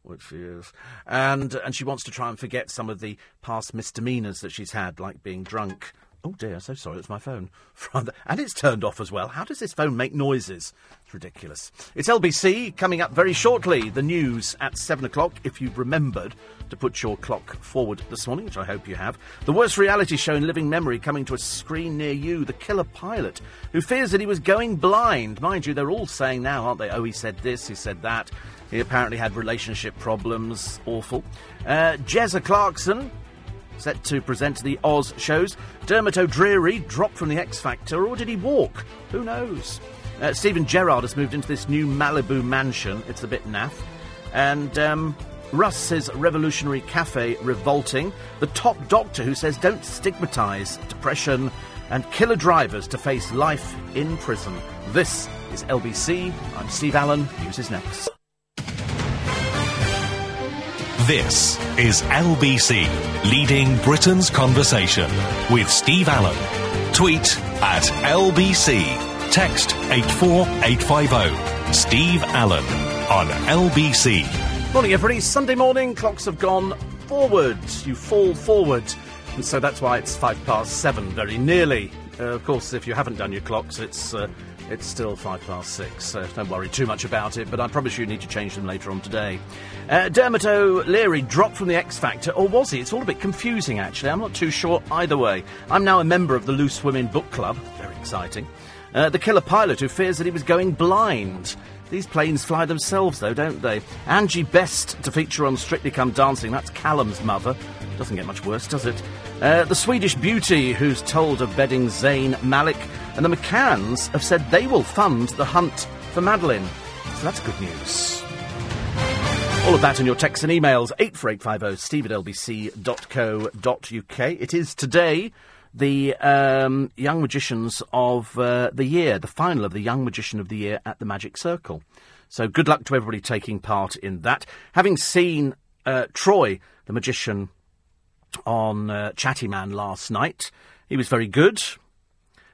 Which she is. And, and she wants to try and forget some of the past misdemeanours that she's had, like being drunk Oh dear, so sorry, it's my phone. and it's turned off as well. How does this phone make noises? It's ridiculous. It's LBC coming up very shortly. The news at 7 o'clock, if you've remembered to put your clock forward this morning, which I hope you have. The worst reality show in living memory coming to a screen near you. The killer pilot who fears that he was going blind. Mind you, they're all saying now, aren't they? Oh, he said this, he said that. He apparently had relationship problems. Awful. Uh, Jezza Clarkson set to present the Oz shows. Dermot O'Dreary dropped from the X Factor, or did he walk? Who knows? Uh, Steven Gerrard has moved into this new Malibu mansion. It's a bit naff. And um, Russ says revolutionary cafe revolting. The top doctor who says don't stigmatise depression and killer drivers to face life in prison. This is LBC. I'm Steve Allen. News is next. This is LBC, leading Britain's conversation with Steve Allen. Tweet at LBC. Text 84850. Steve Allen on LBC. Morning, everybody. Sunday morning, clocks have gone forward. You fall forward. And so that's why it's five past seven, very nearly. Uh, of course, if you haven't done your clocks, it's. Uh, it's still five past six, so don't worry too much about it, but I promise you need to change them later on today. Uh, Dermot O'Leary dropped from the X Factor, or was he? It's all a bit confusing, actually. I'm not too sure either way. I'm now a member of the Loose Women Book Club. Very exciting. Uh, the killer pilot who fears that he was going blind. These planes fly themselves, though, don't they? Angie Best to feature on Strictly Come Dancing. That's Callum's mother. Doesn't get much worse, does it? Uh, the Swedish beauty who's told of bedding Zayn Malik. And the McCanns have said they will fund the hunt for Madeleine. So that's good news. All of that in your texts and emails, 84850 steve at lbc.co.uk. It is today the um, Young Magicians of uh, the Year, the final of the Young Magician of the Year at the Magic Circle. So good luck to everybody taking part in that. Having seen uh, Troy, the magician, on uh, Chatty Man last night, he was very good.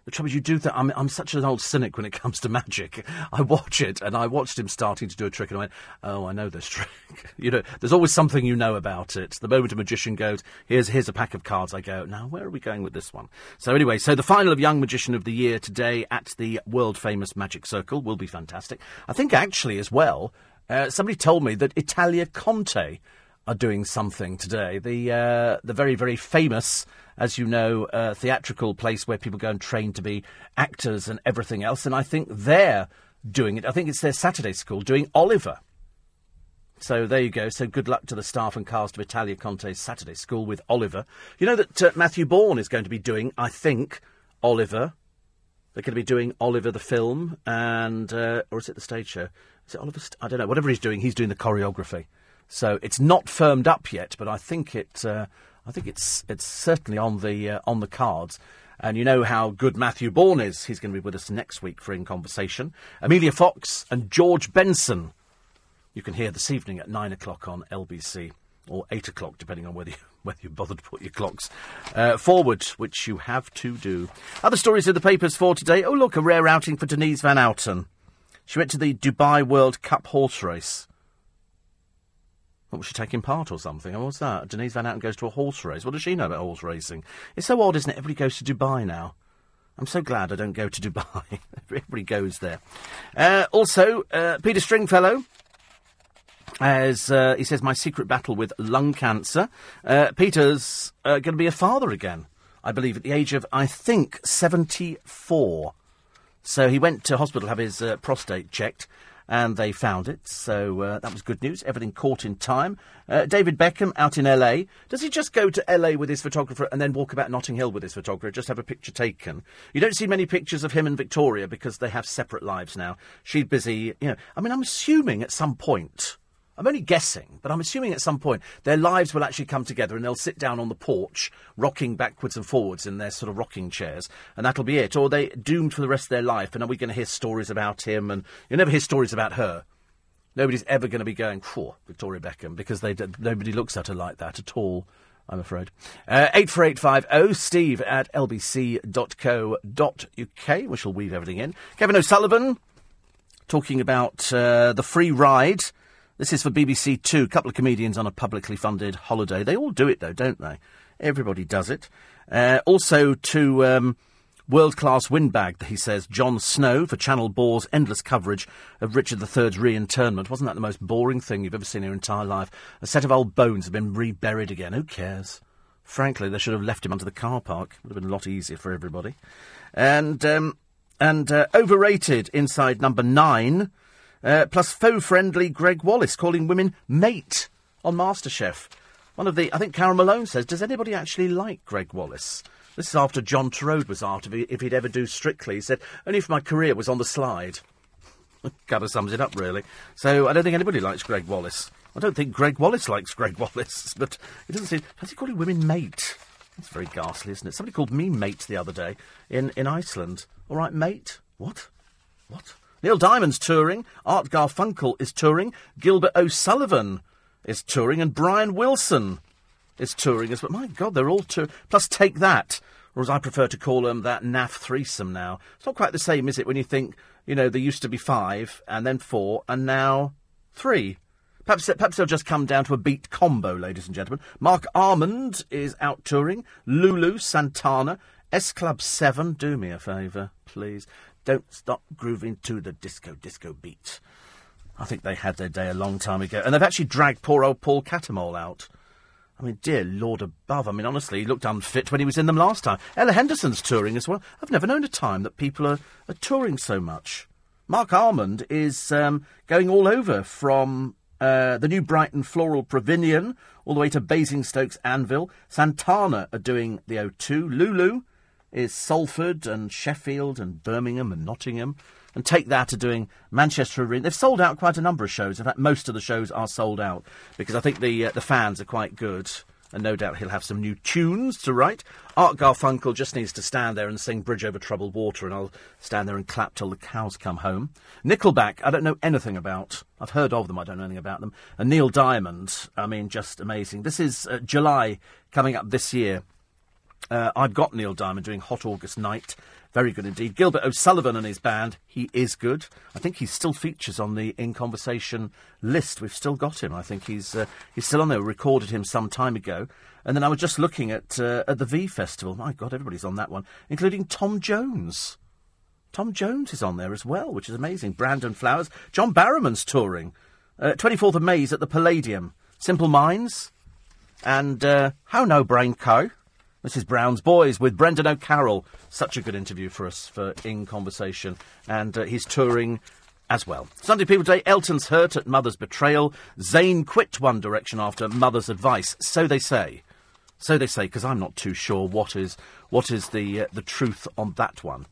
The trouble is, you do that. I'm, I'm such an old cynic when it comes to magic. I watch it, and I watched him starting to do a trick, and I went, "Oh, I know this trick." you know, there's always something you know about it. The moment a magician goes, "Here's here's a pack of cards," I go, "Now, where are we going with this one?" So anyway, so the final of Young Magician of the Year today at the world famous Magic Circle will be fantastic. I think actually as well, uh, somebody told me that Italia Conti are doing something today. The uh, the very very famous as you know, a theatrical place where people go and train to be actors and everything else. And I think they're doing it. I think it's their Saturday school doing Oliver. So there you go. So good luck to the staff and cast of Italia Conti's Saturday School with Oliver. You know that uh, Matthew Bourne is going to be doing, I think, Oliver. They're going to be doing Oliver the film, and uh, or is it the stage show? Is it Oliver? St- I don't know. Whatever he's doing, he's doing the choreography. So it's not firmed up yet, but I think it. Uh, I think it's it's certainly on the uh, on the cards. And you know how good Matthew Bourne is. He's going to be with us next week for In Conversation. Emilia Fox and George Benson. You can hear this evening at nine o'clock on LBC or eight o'clock, depending on whether you, whether you bother to put your clocks uh, forward, which you have to do. Other stories in the papers for today. Oh, look, a rare outing for Denise Van Outen. She went to the Dubai World Cup horse race. What was she taking part or something? What's that? Denise Van Outen goes to a horse race. What does she know about horse racing? It's so odd, isn't it? Everybody goes to Dubai now. I'm so glad I don't go to Dubai. Everybody goes there. Uh, also, uh, Peter Stringfellow. As uh, he says, my secret battle with lung cancer. Uh, Peter's uh, going to be a father again, I believe, at the age of, I think, 74. So he went to hospital to have his uh, prostate checked and they found it. So uh, that was good news. Everything caught in time. Uh, David Beckham out in LA. Does he just go to LA with his photographer and then walk about Notting Hill with his photographer, just have a picture taken? You don't see many pictures of him and Victoria because they have separate lives now. She's busy, you know. I mean, I'm assuming at some point I'm only guessing, but I'm assuming at some point their lives will actually come together and they'll sit down on the porch, rocking backwards and forwards in their sort of rocking chairs, and that'll be it. Or they doomed for the rest of their life, and are we going to hear stories about him? And you'll never hear stories about her. Nobody's ever going to be going, for Victoria Beckham, because they nobody looks at her like that at all. I'm afraid. Uh, 84850 steve at lbc.co.uk. We shall weave everything in. Kevin O'Sullivan talking about uh, the free ride this is for BBC Two. A couple of comedians on a publicly funded holiday. They all do it, though, don't they? Everybody does it. Uh, also to um, world class windbag, that he says, Jon Snow for Channel Bore's endless coverage of Richard III's re-internment. Wasn't that the most boring thing you've ever seen in your entire life? A set of old bones have been reburied again. Who cares? Frankly, they should have left him under the car park. Would have been a lot easier for everybody. And um, and uh, overrated inside number nine. Uh, plus faux-friendly Gregg Wallace calling women mate on MasterChef. One of the, I think Carole Malone says, does anybody actually like Gregg Wallace? This is after John Torode was asked if, he, if he'd ever do Strictly. He said, only if my career was on the slide. kind of sums it up, really. So I don't think anybody likes Gregg Wallace. I don't think Gregg Wallace likes Gregg Wallace, but it doesn't seem. Has he calling women mate? That's very ghastly, isn't it? Somebody called me mate the other day in, in Iceland. All right, mate? What? What? Neil Diamond's touring, Art Garfunkel is touring, Gilbert O'Sullivan is touring, and Brian Wilson is touring as well. My God, they're all touring. Plus, take that, or as I prefer to call them, that naff threesome now. It's not quite the same, is it, when you think, you know, there used to be five, and then four, and now three. Perhaps, perhaps they'll just come down to a beat combo, ladies and gentlemen. Marc Almond is out touring. Lulu, Santana, S Club 7, do me a favour, please. Don't stop grooving to the disco disco beat. I think they had their day a long time ago. And they've actually dragged poor old Paul Cattermole out. I mean, dear Lord above. I mean, honestly, he looked unfit when he was in them last time. Ella Henderson's touring as well. I've never known a time that people are, are touring so much. Marc Almond is um, going all over from uh, the new Brighton Floral Pavilion all the way to Basingstoke's Anvil. Santana are doing the O2. Lulu is Salford and Sheffield and Birmingham and Nottingham. And take that to doing Manchester Arena. They've sold out quite a number of shows. In fact, most of the shows are sold out because I think the uh, the fans are quite good. And no doubt he'll have some new tunes to write. Art Garfunkel just needs to stand there and sing Bridge Over Troubled Water, and I'll stand there and clap till the cows come home. Nickelback, I don't know anything about. I've heard of them, I don't know anything about them. And Neil Diamond, I mean, just amazing. This is uh, July coming up this year. Uh, I've got Neil Diamond doing Hot August Night. Very good indeed. Gilbert O'Sullivan and his band, he is good. I think he still features on the In Conversation list. We've still got him. I think he's uh, he's still on there. We recorded him some time ago. And then I was just looking at uh, at the V Festival. My God, everybody's on that one, including Tom Jones. Tom Jones is on there as well, which is amazing. Brandon Flowers. John Barrowman's touring. Uh, 24th of May at the Palladium. Simple Minds. And uh, How No Brain Co. Mrs. Brown's Boys with Brendan O'Carroll. Such a good interview for us for In Conversation. And uh, he's touring as well. Sunday People Day, Elton's hurt at Mother's betrayal. Zayn quit One Direction after Mother's advice. So they say. So they say, because I'm not too sure what is, what is the, uh, the truth on that one.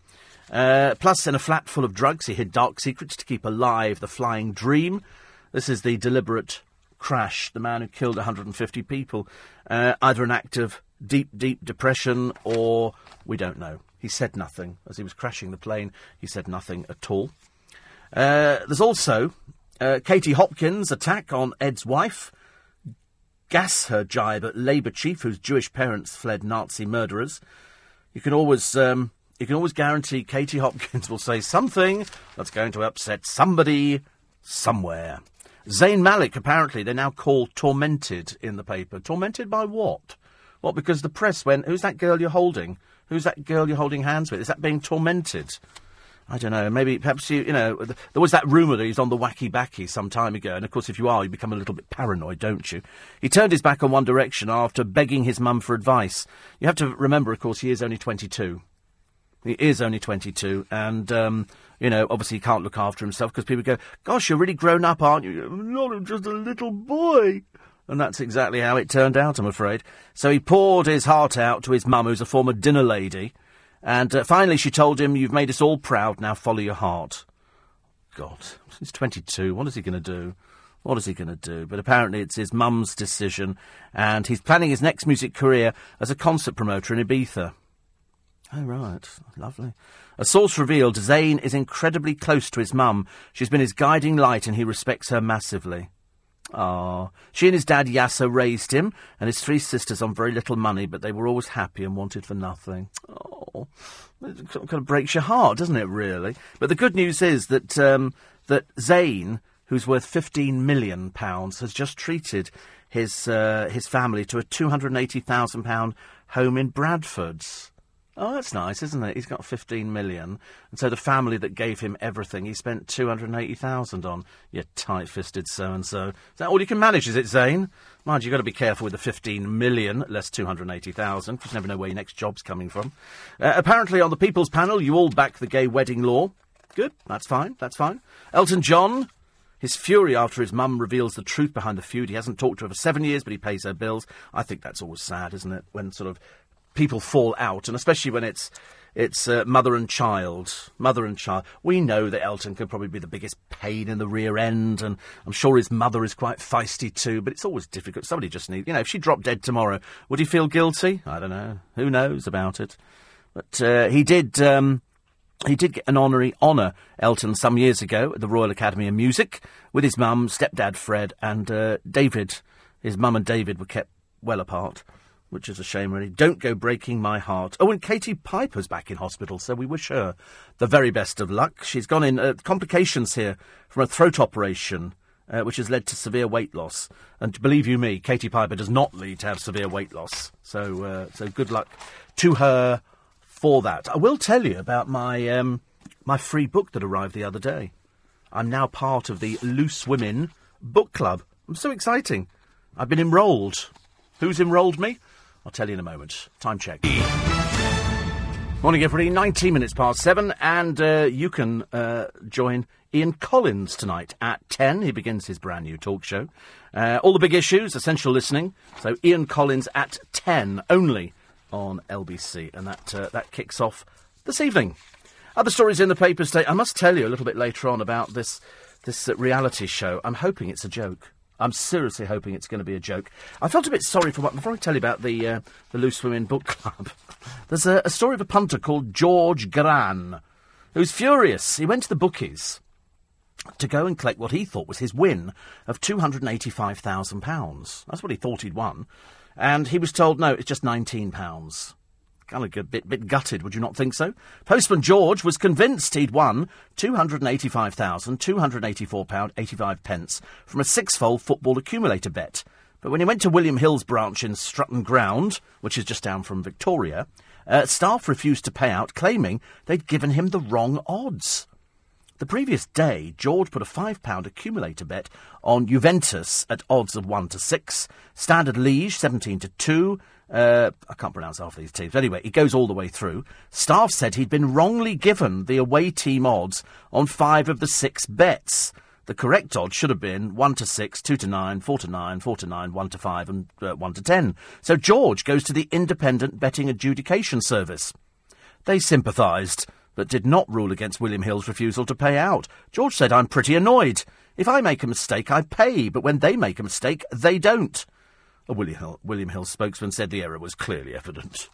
Uh, plus, in a flat full of drugs, he hid dark secrets to keep alive the flying dream. This is the deliberate crash, the man who killed 150 people. Uh, either an act of deep, deep depression, or we don't know. He said nothing. As he was crashing the plane, he said nothing at all. Uh, there's also uh, Katie Hopkins' attack on Ed's wife, gas her jibe at Labour chief whose Jewish parents fled Nazi murderers. You can always. Um, you can always guarantee Katie Hopkins will say something that's going to upset somebody somewhere. Zayn Malik, apparently, they now call tormented in the paper. Tormented by what? What, because the press went, who's that girl you're holding? Who's that girl you're holding hands with? Is that being tormented? I don't know. Maybe, perhaps you, you know, th- there was that rumour that he's on the wacky backy some time ago, and of course, if you are, you become a little bit paranoid, don't you? He turned his back on One Direction after begging his mum for advice. You have to remember, of course, he is only 22. He is only 22, and, um, you know, obviously he can't look after himself because people go, Gosh, you're really grown up, aren't you? I'm not I'm just a little boy. And that's exactly how it turned out, I'm afraid. So he poured his heart out to his mum, who's a former dinner lady, and uh, finally she told him, You've made us all proud, now follow your heart. God, he's 22, what is he going to do? What is he going to do? But apparently it's his mum's decision, and he's planning his next music career as a concert promoter in Ibiza. Oh, right. Lovely. A source revealed Zayn is incredibly close to his mum. She's been his guiding light, and he respects her massively. Ah, she and his dad Yaser raised him and his three sisters on very little money, but they were always happy and wanted for nothing. Oh, it kind of breaks your heart, doesn't it? Really. But the good news is that um, that Zayn, who's worth fifteen million pounds, has just treated his uh, his family to a two hundred eighty thousand pound home in Bradford's. Oh, that's nice, isn't it? He's got 15 million. And so the family that gave him everything, he spent 280,000 on. You tight-fisted so-and-so. Is that all you can manage, is it, Zayn? Mind you, you've got to be careful with the 15 million, less 280,000, because you never know where your next job's coming from. Uh, apparently, on the People's Panel, you all back the gay wedding law. Good, that's fine, that's fine. Elton John, his fury after his mum reveals the truth behind the feud. He hasn't talked to her for seven years, but he pays her bills. I think that's always sad, isn't it? When sort of people fall out, and especially when it's it's uh, mother and child, mother and child. We know that Elton could probably be the biggest pain in the rear end, and I'm sure his mother is quite feisty too. But it's always difficult. Somebody just needs, you know, if she dropped dead tomorrow, would he feel guilty? I don't know. Who knows about it? But uh, he did. Um, he did get an honorary honour Elton some years ago at the Royal Academy of Music with his mum, stepdad Fred, and uh, David. His mum and David were kept well apart which is a shame, really. Don't go breaking my heart. Oh, and Katie Piper's back in hospital, so we wish her the very best of luck. She's gone in uh, complications here from a throat operation, uh, which has led to severe weight loss. And believe you me, Katie Piper does not need to have severe weight loss. So, uh, so good luck to her for that. I will tell you about my um, my free book that arrived the other day. I'm now part of the Loose Women Book Club. I'm so exciting. I've been enrolled. Who's enrolled me? I'll tell you in a moment. Time check. Morning, everybody. 19 minutes past seven, and uh, you can uh, join Ian Collins tonight at 10. He begins his brand new talk show. Uh, all the big issues, essential listening. So, Ian Collins at 10 only on LBC, and that, uh, that kicks off this evening. Other stories in the papers today. I must tell you a little bit later on about this, this uh, reality show. I'm hoping it's a joke. I'm seriously hoping it's going to be a joke. I felt a bit sorry for what. Before I tell you about the uh, the Loose Women Book Club, there's a, a story of a punter called George Gran, who's furious. He went to the bookies to go and collect what he thought was his win of two hundred and eighty-five thousand pounds. That's what he thought he'd won, and he was told no, it's just nineteen pounds kind of a bit, bit gutted, would you not think so? Postman George was convinced he'd won £285,284.85 pence from a six-fold football accumulator bet. But when he went to William Hill's branch in Strutton Ground, which is just down from Victoria, uh, staff refused to pay out, claiming they'd given him the wrong odds. The previous day, George put a £5 accumulator bet on Juventus at odds of 1 to 6, Standard Liège 17 to 2, uh, I can't pronounce half these teams. Anyway, it goes all the way through. Staff said he'd been wrongly given the away team odds on five of the six bets. The correct odds should have been 1 to 6, 2 to 9, 4 to 9, 4 to 9, 1 to 5, and uh, 1 to 10. So George goes to the Independent Betting Adjudication Service. They sympathised, but did not rule against William Hill's refusal to pay out. George said, I'm pretty annoyed. If I make a mistake, I pay, but when they make a mistake, they don't. A William Hill, William Hill spokesman said the error was clearly evident.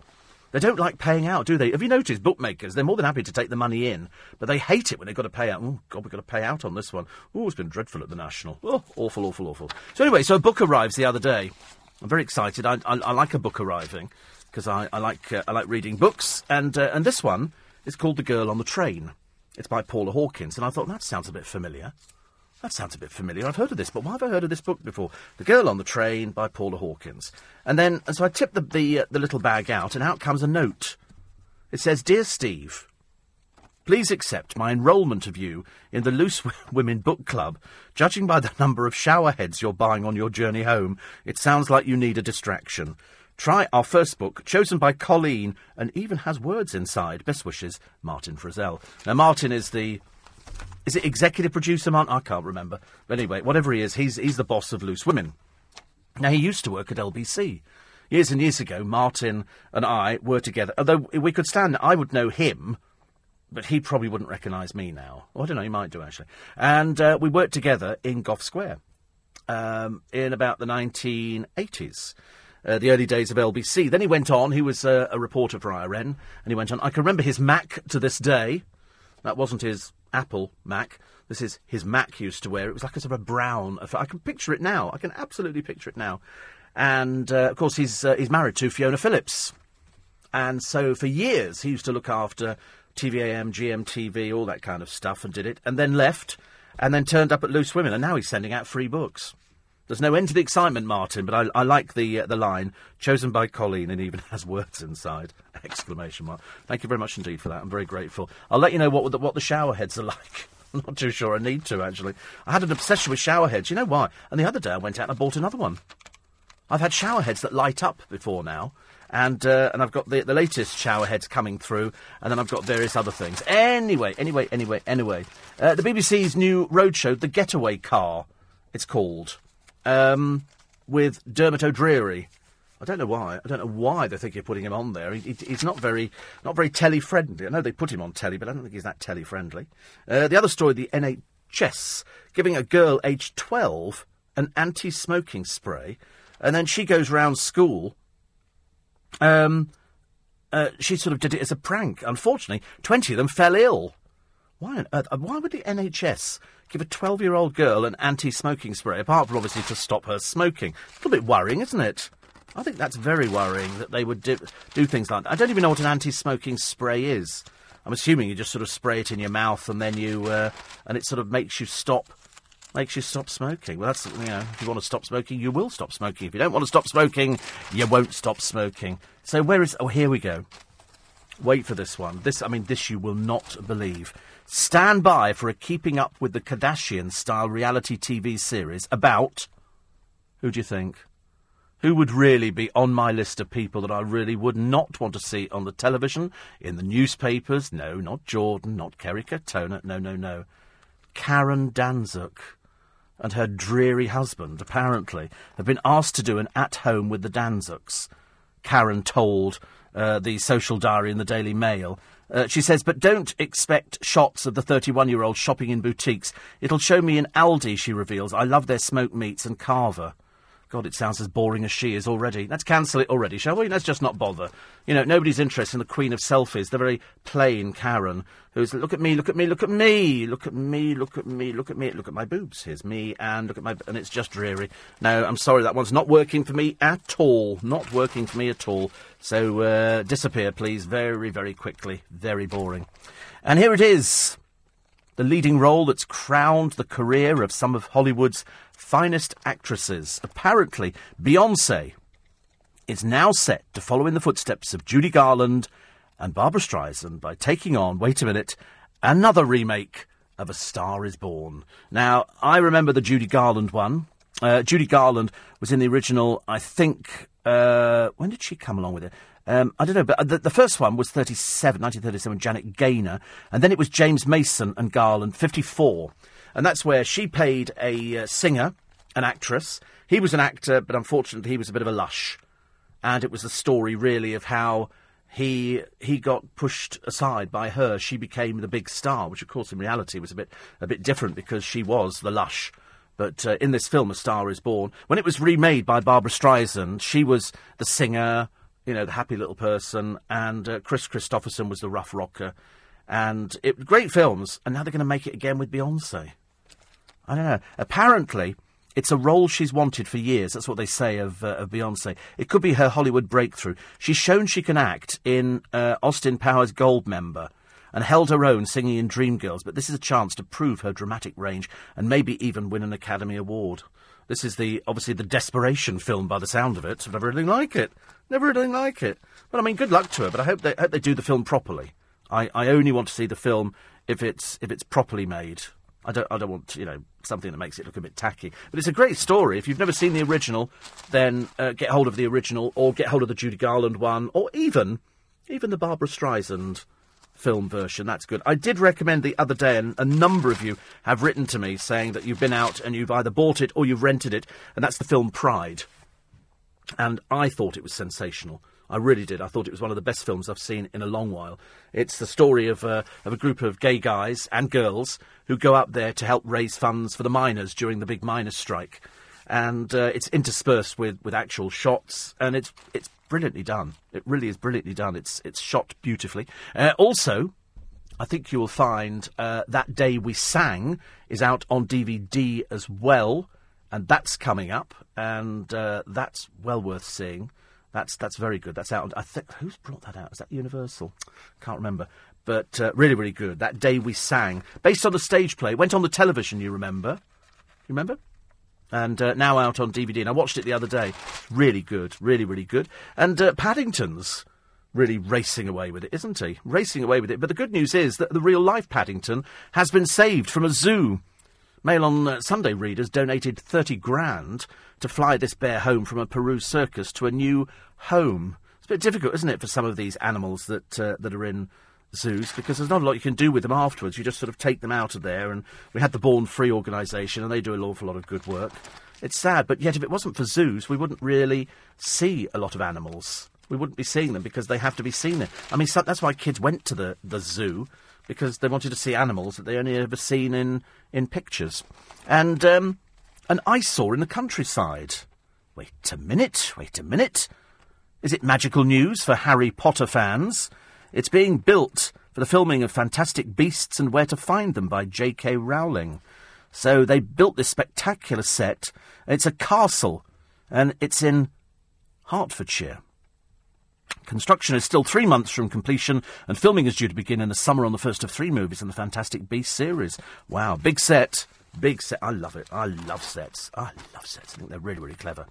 They don't like paying out, do they? Have you noticed bookmakers? They're more than happy to take the money in, but they hate it when they've got to pay out. Oh, God, we've got to pay out on this one. Oh, it's been dreadful at the National. Oh, awful, awful, awful. So, anyway, so a book arrives the other day. I'm very excited. I, I, I like a book arriving because I, I, like, uh, I like reading books, and, uh, and this one is called The Girl on the Train. It's by Paula Hawkins, and I thought that sounds a bit familiar. That sounds a bit familiar. I've heard of this, but why have I heard of this book before? The Girl on the Train by Paula Hawkins. And then, and so I tip the, the, uh, the little bag out, and out comes a note. It says, Dear Steve, Please accept my enrolment of you in the Loose Women Book Club. Judging by the number of shower heads you're buying on your journey home, it sounds like you need a distraction. Try our first book, chosen by Colleen, and even has words inside. Best wishes, Martin Frizzell. Now, Martin is the. Is it executive producer, Martin? I can't remember. But anyway, whatever he is, he's, he's the boss of Loose Women. Now, he used to work at LBC. Years and years ago, Martin and I were together. Although we could stand, I would know him but he probably wouldn't recognise me now. Oh, I don't know, he might do actually. And uh, we worked together in Gough Square um, in about the 1980s. Uh, the early days of LBC. Then he went on, he was uh, a reporter for IRN, and he went on. I can remember his Mac to this day. That wasn't his Apple Mac. This is his Mac used to wear. It was like a sort of a brown. I can picture it now. I can absolutely picture it now. And uh, of course, he's uh, he's married to Fiona Phillips. And so for years, he used to look after TVAM, GMTV, all that kind of stuff, and did it, and then left, and then turned up at Loose Women, and now he's sending out free books. There's no end to the excitement, Martin, but I, I like the uh, the line chosen by Colleen and even has words inside! Exclamation mark. Thank you very much indeed for that. I'm very grateful. I'll let you know what the, what the shower heads are like. I'm not too sure I need to actually. I had an obsession with shower heads. You know why? And the other day I went out and I bought another one. I've had shower heads that light up before now, and uh, and I've got the the latest shower heads coming through, and then I've got various other things. Anyway, anyway, anyway, anyway, uh, the BBC's new roadshow, The Getaway Car, it's called, um, with Dermot O'Dreary. I don't know why. I don't know why they think you're putting him on there. He, he, he's not very, not very telly friendly. I know they put him on telly, but I don't think he's that telly friendly. Uh, the other story: the NHS giving a girl aged 12 an anti-smoking spray, and then she goes round school um, uh, she sort of did it as a prank. Unfortunately, 20 of them fell ill. Why on earth? Uh, why would the NHS give a 12 year old girl an anti smoking spray, apart from obviously to stop her smoking? A little bit worrying, isn't it? I think that's very worrying that they would do, do things like that. I don't even know what an anti smoking spray is. I'm assuming you just sort of spray it in your mouth and then you, uh, and it sort of makes you stop makes you stop smoking. Well, that's, you know, if you want to stop smoking, you will stop smoking. If you don't want to stop smoking, you won't stop smoking. So where is, oh, here we go. Wait for this one. This, I mean, this you will not believe. Stand by for a Keeping Up with the Kardashian style reality TV series about, who do you think? Who would really be on my list of people that I really would not want to see on the television, in the newspapers? No, not Jordan, not Kerry Katona. No, no, no. Karen Danczuk and her dreary husband, apparently, have been asked to do an at home with the Danczuks. Karen told uh, the social diary in the Daily Mail. Uh, she says, but don't expect shots of the 31 year old shopping in boutiques. It'll show me in Aldi, she reveals. I love their smoked meats and carver. God, it sounds as boring as she is already. Let's cancel it already, shall we? Let's just not bother. You know, nobody's interested in the queen of selfies, the very plain Karen, who's, look at me, look at me, look at me, look at me, look at me, look at me, look at my boobs. Here's me, and look at my, and it's just dreary. No, I'm sorry, that one's not working for me at all. Not working for me at all. So, uh, disappear, please, very, very quickly. Very boring. And here it is the leading role that's crowned the career of some of Hollywood's finest actresses. Apparently, Beyonce is now set to follow in the footsteps of Judy Garland and Barbra Streisand by taking on, wait a minute, another remake of A Star is Born. Now, I remember the Judy Garland one. Uh, Judy Garland was in the original, I think, uh, when did she come along with it? Um, I don't know, but the, the, first one was 37, 1937, Janet Gaynor, and then it was James Mason and Garland, 54. And that's where she played a uh, singer, an actress. He was an actor, but unfortunately he was a bit of a lush. And it was the story, really, of how he he got pushed aside by her. She became the big star, which, of course, in reality was a bit a bit different because she was the lush. But uh, in this film, A Star Is Born, when it was remade by Barbara Streisand, she was the singer, you know, the happy little person, and uh, Kris Kristofferson was the rough rocker. And it great films, and now they're going to make it again with Beyonce. I don't know. Apparently, it's a role she's wanted for years. That's what they say of, uh, of Beyonce. It could be her Hollywood breakthrough. She's shown she can act in uh, Austin Powers Goldmember and held her own singing in Dreamgirls, but this is a chance to prove her dramatic range and maybe even win an Academy Award. This is the obviously the desperation film by the sound of it. Never really like it. Never really like it. But I mean, good luck to her. But I hope they hope they do the film properly. I, I only want to see the film if it's if it's properly made. I don't I don't want you know something that makes it look a bit tacky. But it's a great story. If you've never seen the original, then uh, get hold of the original, or get hold of the Judy Garland one, or even even the Barbara Streisand film version. That's good. I did recommend the other day, and a number of you have written to me saying that you've been out and you've either bought it or you've rented it, and that's the film Pride. And I thought it was sensational. I really did. I thought it was one of the best films I've seen in a long while. It's the story of, uh, of a group of gay guys and girls who go up there to help raise funds for the miners during the big miners' strike. And uh, it's interspersed with, with actual shots, and it's it's brilliantly done. It really is brilliantly done. It's it's shot beautifully. Uh, also, I think you will find uh, that day we sang is out on DVD as well, and that's coming up, and uh, that's well worth seeing. That's that's very good. That's out. I think who's brought that out? Is that Universal? Can't remember. But uh, really, really good. That day we sang, based on the stage play, went on the television. You remember? You remember? and uh, now out on DVD. And I watched it the other day. Really good, really, really good. And uh, Paddington's really racing away with it, isn't he? Racing away with it. But the good news is that the real life Paddington has been saved from a zoo. Mail on uh, Sunday readers donated 30 grand to fly this bear home from a Peru circus to a new home. It's a bit difficult, isn't it, for some of these animals that uh, that are in zoos because there's not a lot you can do with them afterwards. You just sort of take them out of there. And we had the Born Free organisation, and they do an awful lot of good work. It's sad, but yet if it wasn't for zoos, we wouldn't really see a lot of animals. We wouldn't be seeing them because they have to be seen there. I mean, so that's why kids went to the, the zoo because they wanted to see animals that they only ever seen in, in pictures. And um, an eyesore in the countryside. Wait a minute, wait a minute. Is it magical news for Harry Potter fans? It's being built for the filming of Fantastic Beasts and Where to Find Them by J.K. Rowling. So they built this spectacular set. It's a castle, and it's in Hertfordshire. Construction is still three months from completion, and filming is due to begin in the summer on the first of three movies in the Fantastic Beasts series. Wow, big set. Big set. I love it. I love sets. I love sets. I think they're really, really clever.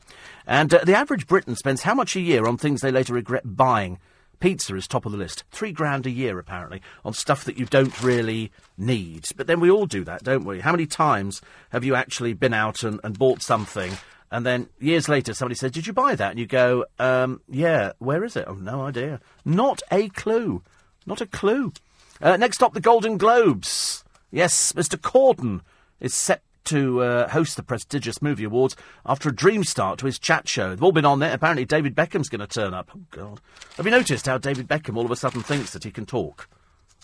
And uh, the average Briton spends how much a year on things they later regret buying? Pizza is top of the list. Three grand a year, apparently, on stuff that you don't really need. But then we all do that, don't we? How many times have you actually been out and, and bought something and then years later somebody says, Did you buy that? And you go, um, Yeah, where is it? Oh, no idea. Not a clue. Not a clue. Uh, next up, the Golden Globes. Yes, Mr. Corden is set to uh, host the prestigious movie awards after a dream start to his chat show. They've all been on there. Apparently, David Beckham's going to turn up. Oh, God. Have you noticed how David Beckham all of a sudden thinks that he can talk?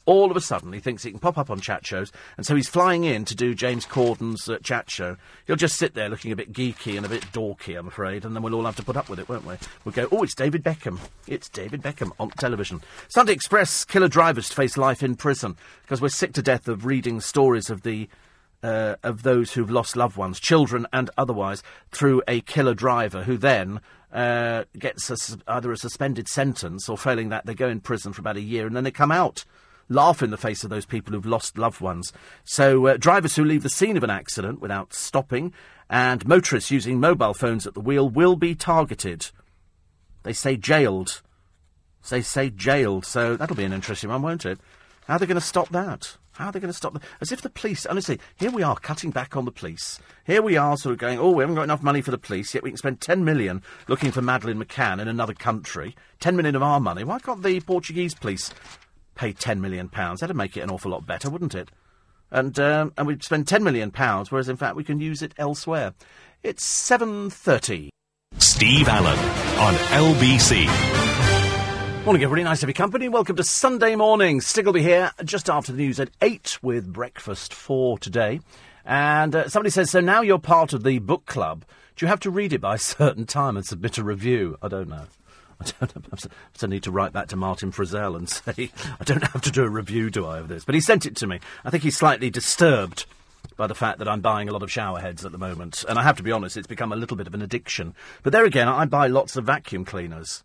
All of a sudden, he thinks he can pop up on chat shows, and so he's flying in to do James Corden's uh, chat show. He'll just sit there looking a bit geeky and a bit dorky, I'm afraid, and then we'll all have to put up with it, won't we? We'll go, oh, it's David Beckham. It's David Beckham on television. Sunday Express, killer drivers to face life in prison, because we're sick to death of reading stories of the uh, of those who've lost loved ones, children and otherwise, through a killer driver who then uh, gets a, either a suspended sentence or, failing that, they go in prison for about a year and then they come out. Laugh in the face of those people who've lost loved ones. So, uh, drivers who leave the scene of an accident without stopping and motorists using mobile phones at the wheel will be targeted. They say jailed. They say jailed, so that'll be an interesting one, won't it? How are they going to stop that? How are they going to stop them? As if the police, honestly, here we are cutting back on the police. Here we are sort of going, oh, we haven't got enough money for the police, yet we can spend 10 million looking for Madeleine McCann in another country. 10 million of our money. Why can't the Portuguese police pay 10 million pounds? That'd make it an awful lot better, wouldn't it? And, um, and we'd spend 10 million pounds, whereas in fact we can use it elsewhere. It's 7.30. Steve Allen on LBC. Morning, everybody. Nice to be company. Welcome to Sunday morning. Stig will be here just after the news at 8 with breakfast for today. And uh, somebody says, so now you're part of the book club. Do you have to read it by a certain time and submit a review? I don't know. I don't. I need to write back to Martin Frizzell and say, I don't have to do a review, do I, of this? But he sent it to me. I think he's slightly disturbed by the fact that I'm buying a lot of shower heads at the moment. And I have to be honest, it's become a little bit of an addiction. But there again, I buy lots of vacuum cleaners.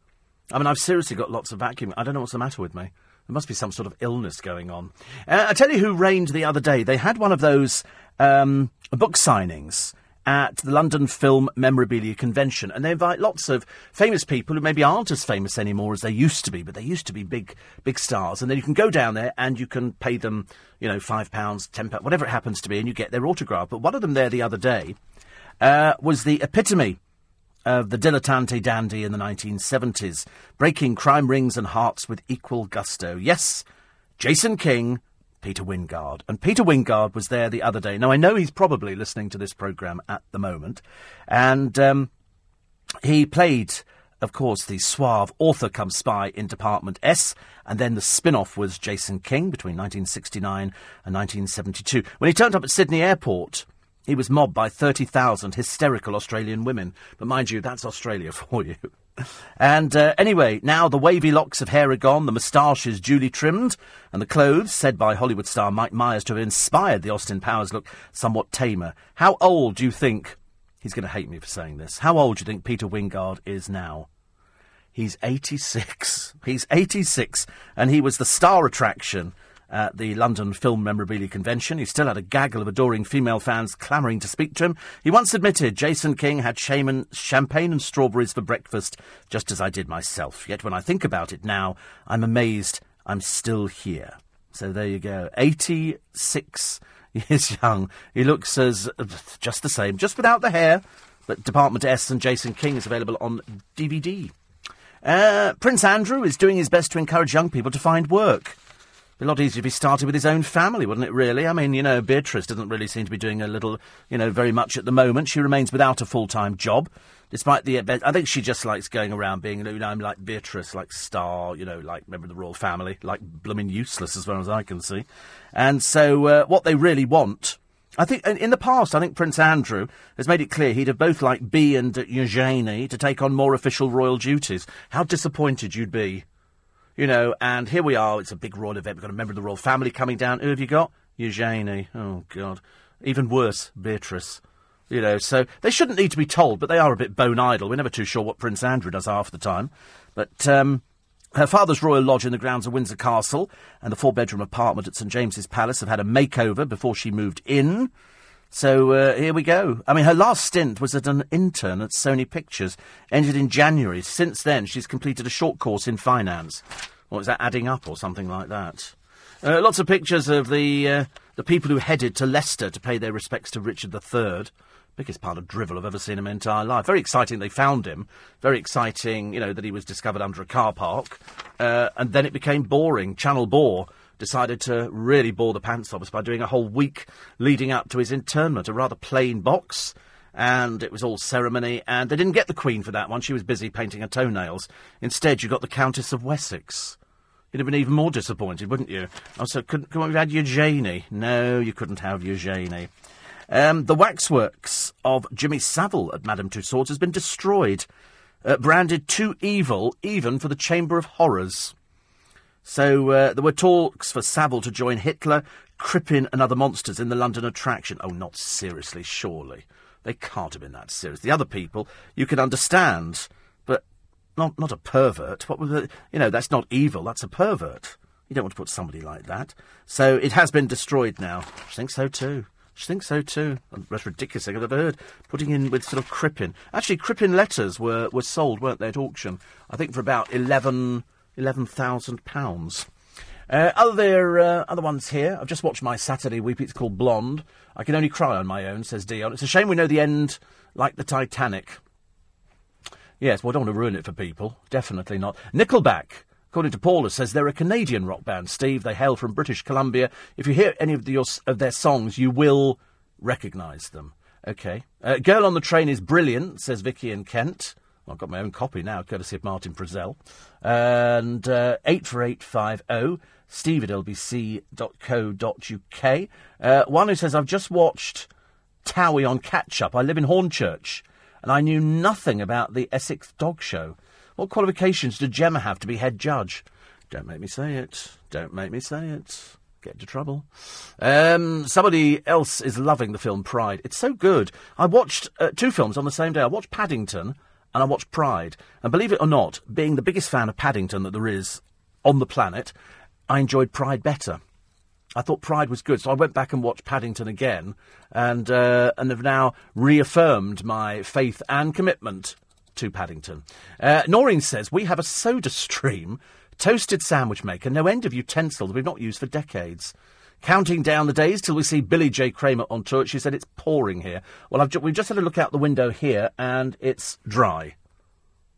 I mean, I've seriously got lots of vacuum. I don't know what's the matter with me. There must be some sort of illness going on. Uh, I tell you who reigned the other day. They had one of those um, book signings at the London Film Memorabilia Convention, and they invite lots of famous people who maybe aren't as famous anymore as they used to be, but they used to be big, big stars. And then you can go down there and you can pay them, you know, five pounds, ten pounds, whatever it happens to be, and you get their autograph. But one of them there the other day uh, was the epitome of the dilettante dandy in the 1970s, breaking crime rings and hearts with equal gusto. Yes, Jason King Peter Wyngarde. And Peter Wyngarde was there the other day. Now, I know he's probably listening to this programme at the moment. And um, he played, of course, the suave author come spy in Department S. And then the spin off was Jason King between 1969 and 1972. When he turned up at Sydney Airport, he was mobbed by 30,000 hysterical Australian women. But mind you, that's Australia for you. And uh, anyway, now the wavy locks of hair are gone, the moustache is duly trimmed, and the clothes, said by Hollywood star Mike Myers to have inspired the Austin Powers look somewhat tamer. How old do you think, he's going to hate me for saying this, how old do you think Peter Wyngarde is now? He's 86. He's 86, and he was the star attraction at the London Film Memorabilia Convention. He still had a gaggle of adoring female fans clamouring to speak to him. He once admitted Jason King had shaman, champagne and strawberries for breakfast, just as I did myself. Yet when I think about it now, I'm amazed I'm still here. So there you go. 86 years young. He looks as just the same, just without the hair. But Department S and Jason King is available on DVD. Uh, Prince Andrew is doing his best to encourage young people to find work. Be a lot easier if he started with his own family, wouldn't it, really? I mean, you know, Beatrice doesn't really seem to be doing a little, you know, very much at the moment. She remains without a full time job, despite the. I think she just likes going around being, you know, I'm like Beatrice, like star, you know, like member of the royal family, like blooming useless as far as I can see. And so, uh, what they really want. I think in the past, I think Prince Andrew has made it clear he'd have both liked Bee and Eugenie to take on more official royal duties. How disappointed you'd be you know, and here we are. It's a big royal event. We've got a member of the royal family coming down. Who have you got? Eugenie. Oh, God. Even worse, Beatrice. You know, so they shouldn't need to be told, but they are a bit bone idle. We're never too sure what Prince Andrew does half the time. But um, her father's royal lodge in the grounds of Windsor Castle and the four bedroom apartment at St James's Palace have had a makeover before she moved in. So uh, here we go. I mean, her last stint was as an intern at Sony Pictures, ended in January. Since then, she's completed a short course in finance. What is that adding up or something like that? Uh, lots of pictures of the uh, the people who headed to Leicester to pay their respects to Richard III. Biggest part of drivel I've ever seen in my entire life. Very exciting they found him. Very exciting, you know, that he was discovered under a car park. Uh, and then it became boring. Channel Bore decided to really bore the pants off us by doing a whole week leading up to his interment, a rather plain box. And it was all ceremony, and they didn't get the Queen for that one. She was busy painting her toenails. Instead, you got the Countess of Wessex. You'd have been even more disappointed, wouldn't you? Also, couldn't we have had Eugenie? No, you couldn't have Eugenie. Um, the waxworks of Jimmy Savile at Madame Tussauds has been destroyed, uh, branded too evil even for the Chamber of Horrors. So uh, there were talks for Savile to join Hitler, Crippen, and other monsters in the London attraction. Oh, not seriously, surely. They can't have been that serious. The other people, you can understand, but not not a pervert. What was the, you know? That's not evil. That's a pervert. You don't want to put somebody like that. So it has been destroyed now. I think so too. I think so too. That's ridiculous thing I've ever heard. Putting in with sort of Crippen. Actually, Crippen letters were, were sold, weren't they, at auction? I think for about eleven £11,000. Uh, other uh, other ones here. I've just watched my Saturday weep. It's called Blonde. I can only cry on my own, says Dion. It's a shame we know the end, like the Titanic. Yes, well, I don't want to ruin it for people. Definitely not. Nickelback, according to Paula, says they're a Canadian rock band. Steve, they hail from British Columbia. If you hear any of, the, your, of their songs, you will recognise them. Okay. Uh, Girl on the Train is brilliant, says Vicky and Kent. I've got my own copy now, courtesy of Martin Frizzell. And uh, 84850, steve at lbc.co.uk. Uh, one who says, I've just watched Towie on catch up. I live in Hornchurch, and I knew nothing about the Essex Dog Show. What qualifications did Gemma have to be head judge? Don't make me say it. Don't make me say it. Get into trouble. Um, somebody else is loving the film Pride. It's so good. I watched uh, two films on the same day. I watched Paddington and I watched Pride. And believe it or not, being the biggest fan of Paddington that there is on the planet, I enjoyed Pride better. I thought Pride was good, so I went back and watched Paddington again, and uh, and have now reaffirmed my faith and commitment to Paddington. Uh, Noreen says we have a Soda Stream toasted sandwich maker, no end of utensils we've not used for decades. Counting down the days till we see Billy J. Kramer on tour. She said it's pouring here. Well, ju- we've just had a look out the window here, and it's dry.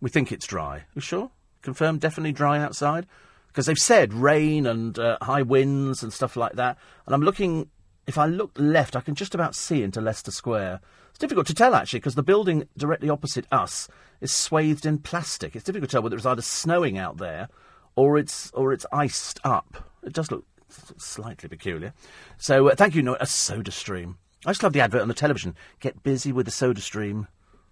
We think it's dry. You sure? Confirmed, definitely dry outside? Because they've said rain and uh, high winds and stuff like that. And I'm looking, if I look left, I can just about see into Leicester Square. It's difficult to tell, actually, because the building directly opposite us is swathed in plastic. It's difficult to tell whether it's either snowing out there or it's, or it's iced up. It does look slightly peculiar. So uh, thank you, no, a soda stream. I just love the advert on the television. Get busy with the soda stream.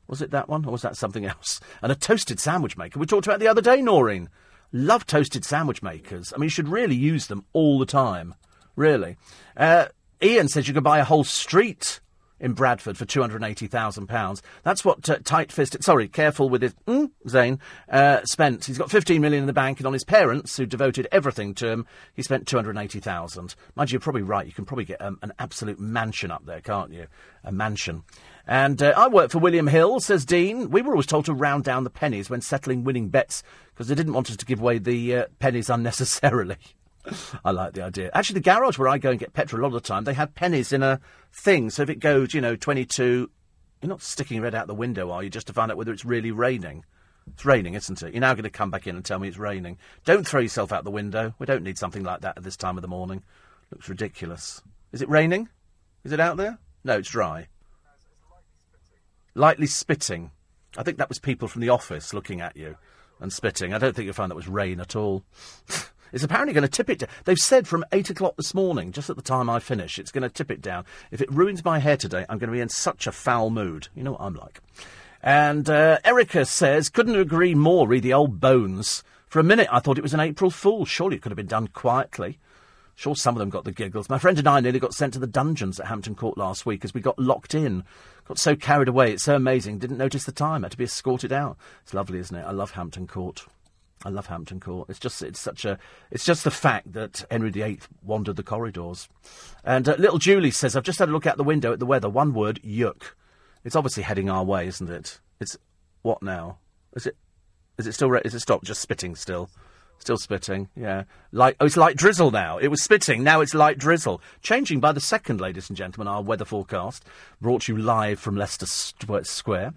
Was it that one, or was that something else? And a toasted sandwich maker. We talked about the other day, Noreen. Love toasted sandwich makers. I mean, you should really use them all the time. Really. Uh, Ian says you could buy a whole street in Bradford for £280,000. That's what uh, tight fisted, sorry, careful with his, mm, Zayn, uh, spent. He's got 15 million in the bank, and on his parents, who devoted everything to him, he spent 280,000. Mind you, you're probably right. You can probably get um, an absolute mansion up there, can't you? A mansion. And uh, I work for William Hill, says Dean. We were always told to round down the pennies when settling winning bets because they didn't want us to give away the uh, pennies unnecessarily. I like the idea. Actually, the garage where I go and get petrol a lot of the time, they have pennies in a thing. So if it goes, you know, 22, you're not sticking head out the window, are you, just to find out whether it's really raining? It's raining, isn't it? You're now going to come back in and tell me it's raining. Don't throw yourself out the window. We don't need something like that at this time of the morning. Looks ridiculous. Is it raining? Is it out there? No, it's dry. Lightly spitting. I think that was people from the office looking at you and spitting. I don't think you'll find that was rain at all. It's apparently going to tip it down. They've said from 8 o'clock this morning, just at the time I finish, it's going to tip it down. If it ruins my hair today, I'm going to be in such a foul mood. You know what I'm like. And uh, Erica says, couldn't agree more, read the old bones. For a minute, I thought it was an April Fool. Surely it could have been done quietly. Sure, some of them got the giggles. My friend and I nearly got sent to the dungeons at Hampton Court last week as we got locked in. Got so carried away. It's so amazing. Didn't notice the time. Had to be escorted out. It's lovely, isn't it? I love Hampton Court. I love Hampton Court. It's just it's such a it's just the fact that Henry VIII wandered the corridors. And uh, little Julie says, "I've just had a look out the window at the weather. One word: yuck. It's obviously heading our way, isn't it? It's what now? Is it is it still re- is it stopped? Just spitting still." Still spitting, yeah. Light, oh, it's light drizzle now. It was spitting, now it's light drizzle. Changing by the second, ladies and gentlemen, our weather forecast, brought you live from Leicester Square.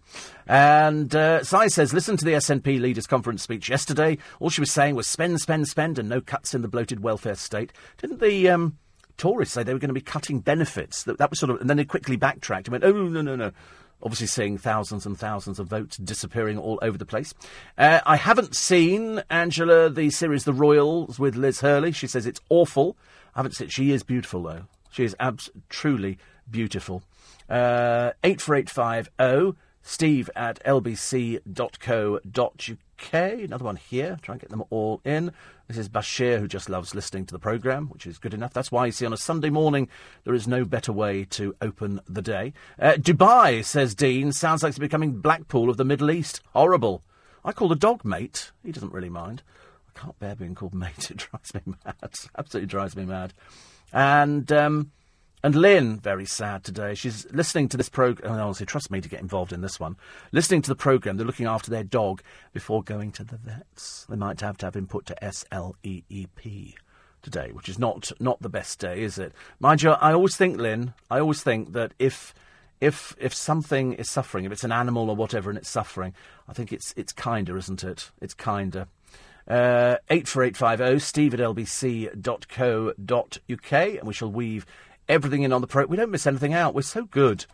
And uh, Si says, listen to the SNP leaders' conference speech yesterday. All she was saying was spend, spend, spend, and no cuts in the bloated welfare state. Didn't the um, Tories say they were going to be cutting benefits? That, that was sort of, and then they quickly backtracked and went, oh, no, no, no obviously seeing thousands and thousands of votes disappearing all over the place. Uh, I haven't seen Angela the series The Royals with Liz Hurley. She says it's awful. I haven't seen. She is beautiful though. She is abs- truly beautiful. Uh, eight four eight five zero. Steve at lbc.co.uk. Another one here. Try and get them all in. This is Bashir, who just loves listening to the programme, which is good enough. That's why you see on a Sunday morning there is no better way to open the day. Uh, Dubai, says Dean, sounds like it's becoming Blackpool of the Middle East. Horrible. I call the dog mate. He doesn't really mind. I can't bear being called mate. It drives me mad. Absolutely drives me mad. And um, and Lynn, very sad today. She's listening to this program. Oh, honestly, trust me to get involved in this one. Listening to the program, they're looking after their dog before going to the vets. They might have to have him put to SLEEP today, which is not not the best day, is it? Mind you, I always think, Lynn, I always think that if if if something is suffering, if it's an animal or whatever, and it's suffering, I think it's it's kinder, isn't it? It's kinder. Uh, 84850 steve at lbc.co.uk, and we shall weave everything in on the pro. We don't miss anything out. We're so good.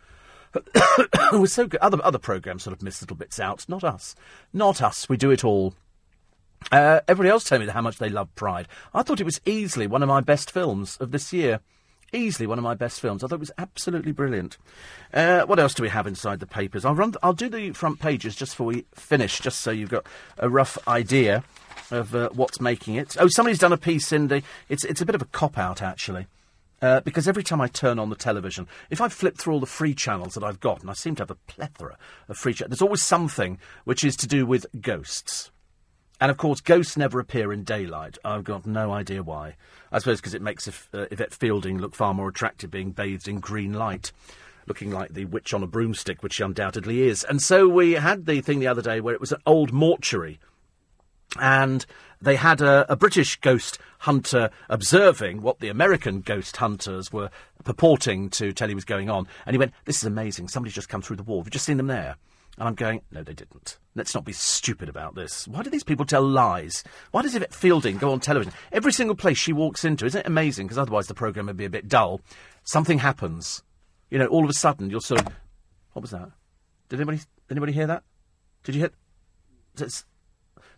We're so good. Other other programs sort of miss little bits out. Not us. Not us. We do it all. Uh, everybody else tell me how much they love Pride. I thought it was easily one of my best films of this year. Easily one of my best films. I thought it was absolutely brilliant. Uh, what else do we have inside the papers? I'll run. I'll do the front pages just before we finish, just so you've got a rough idea of uh, what's making it. Oh, somebody's done a piece in the. It's it's a bit of a cop out actually. Uh, because every time I turn on the television, if I flip through all the free channels that I've got, and I seem to have a plethora of free channels, there's always something which is to do with ghosts. And of course, ghosts never appear in daylight. I've got no idea why. I suppose because it makes Yv- uh, Yvette Fielding look far more attractive being bathed in green light, looking like the witch on a broomstick, which she undoubtedly is. And so we had the thing the other day where it was an old mortuary and they had a, a, British ghost hunter observing what the American ghost hunters were purporting to tell he was going on. And he went, This is amazing. Somebody's just come through the wall. We've just seen them there? And I'm going, No, they didn't. Let's not be stupid about this. Why do these people tell lies? Why does Yvette Fielding go on television? Every single place she walks into, isn't it amazing? Because otherwise the programme would be a bit dull. Something happens. You know, all of a sudden you're sort of. What was that? Did anybody, anybody hear that? Did you hear?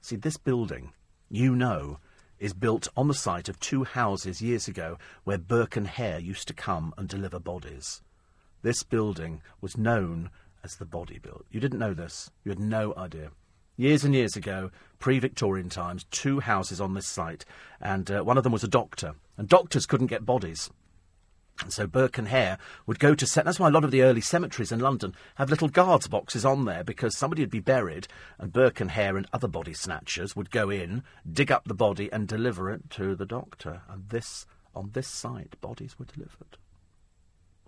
See, this building, you know, is built on the site of two houses years ago where Burke and Hare used to come and deliver bodies. This building was known as the Body Build. You didn't know this. You had no idea. Years and years ago, pre Victorian times, two houses on this site, and uh, one of them was a doctor. And doctors couldn't get bodies. And so Burke and Hare would go to set. That's why a lot of the early cemeteries in London have little guards boxes on there because somebody would be buried, and Burke and Hare and other body snatchers would go in, dig up the body, and deliver it to the doctor. And this, on this site, bodies were delivered.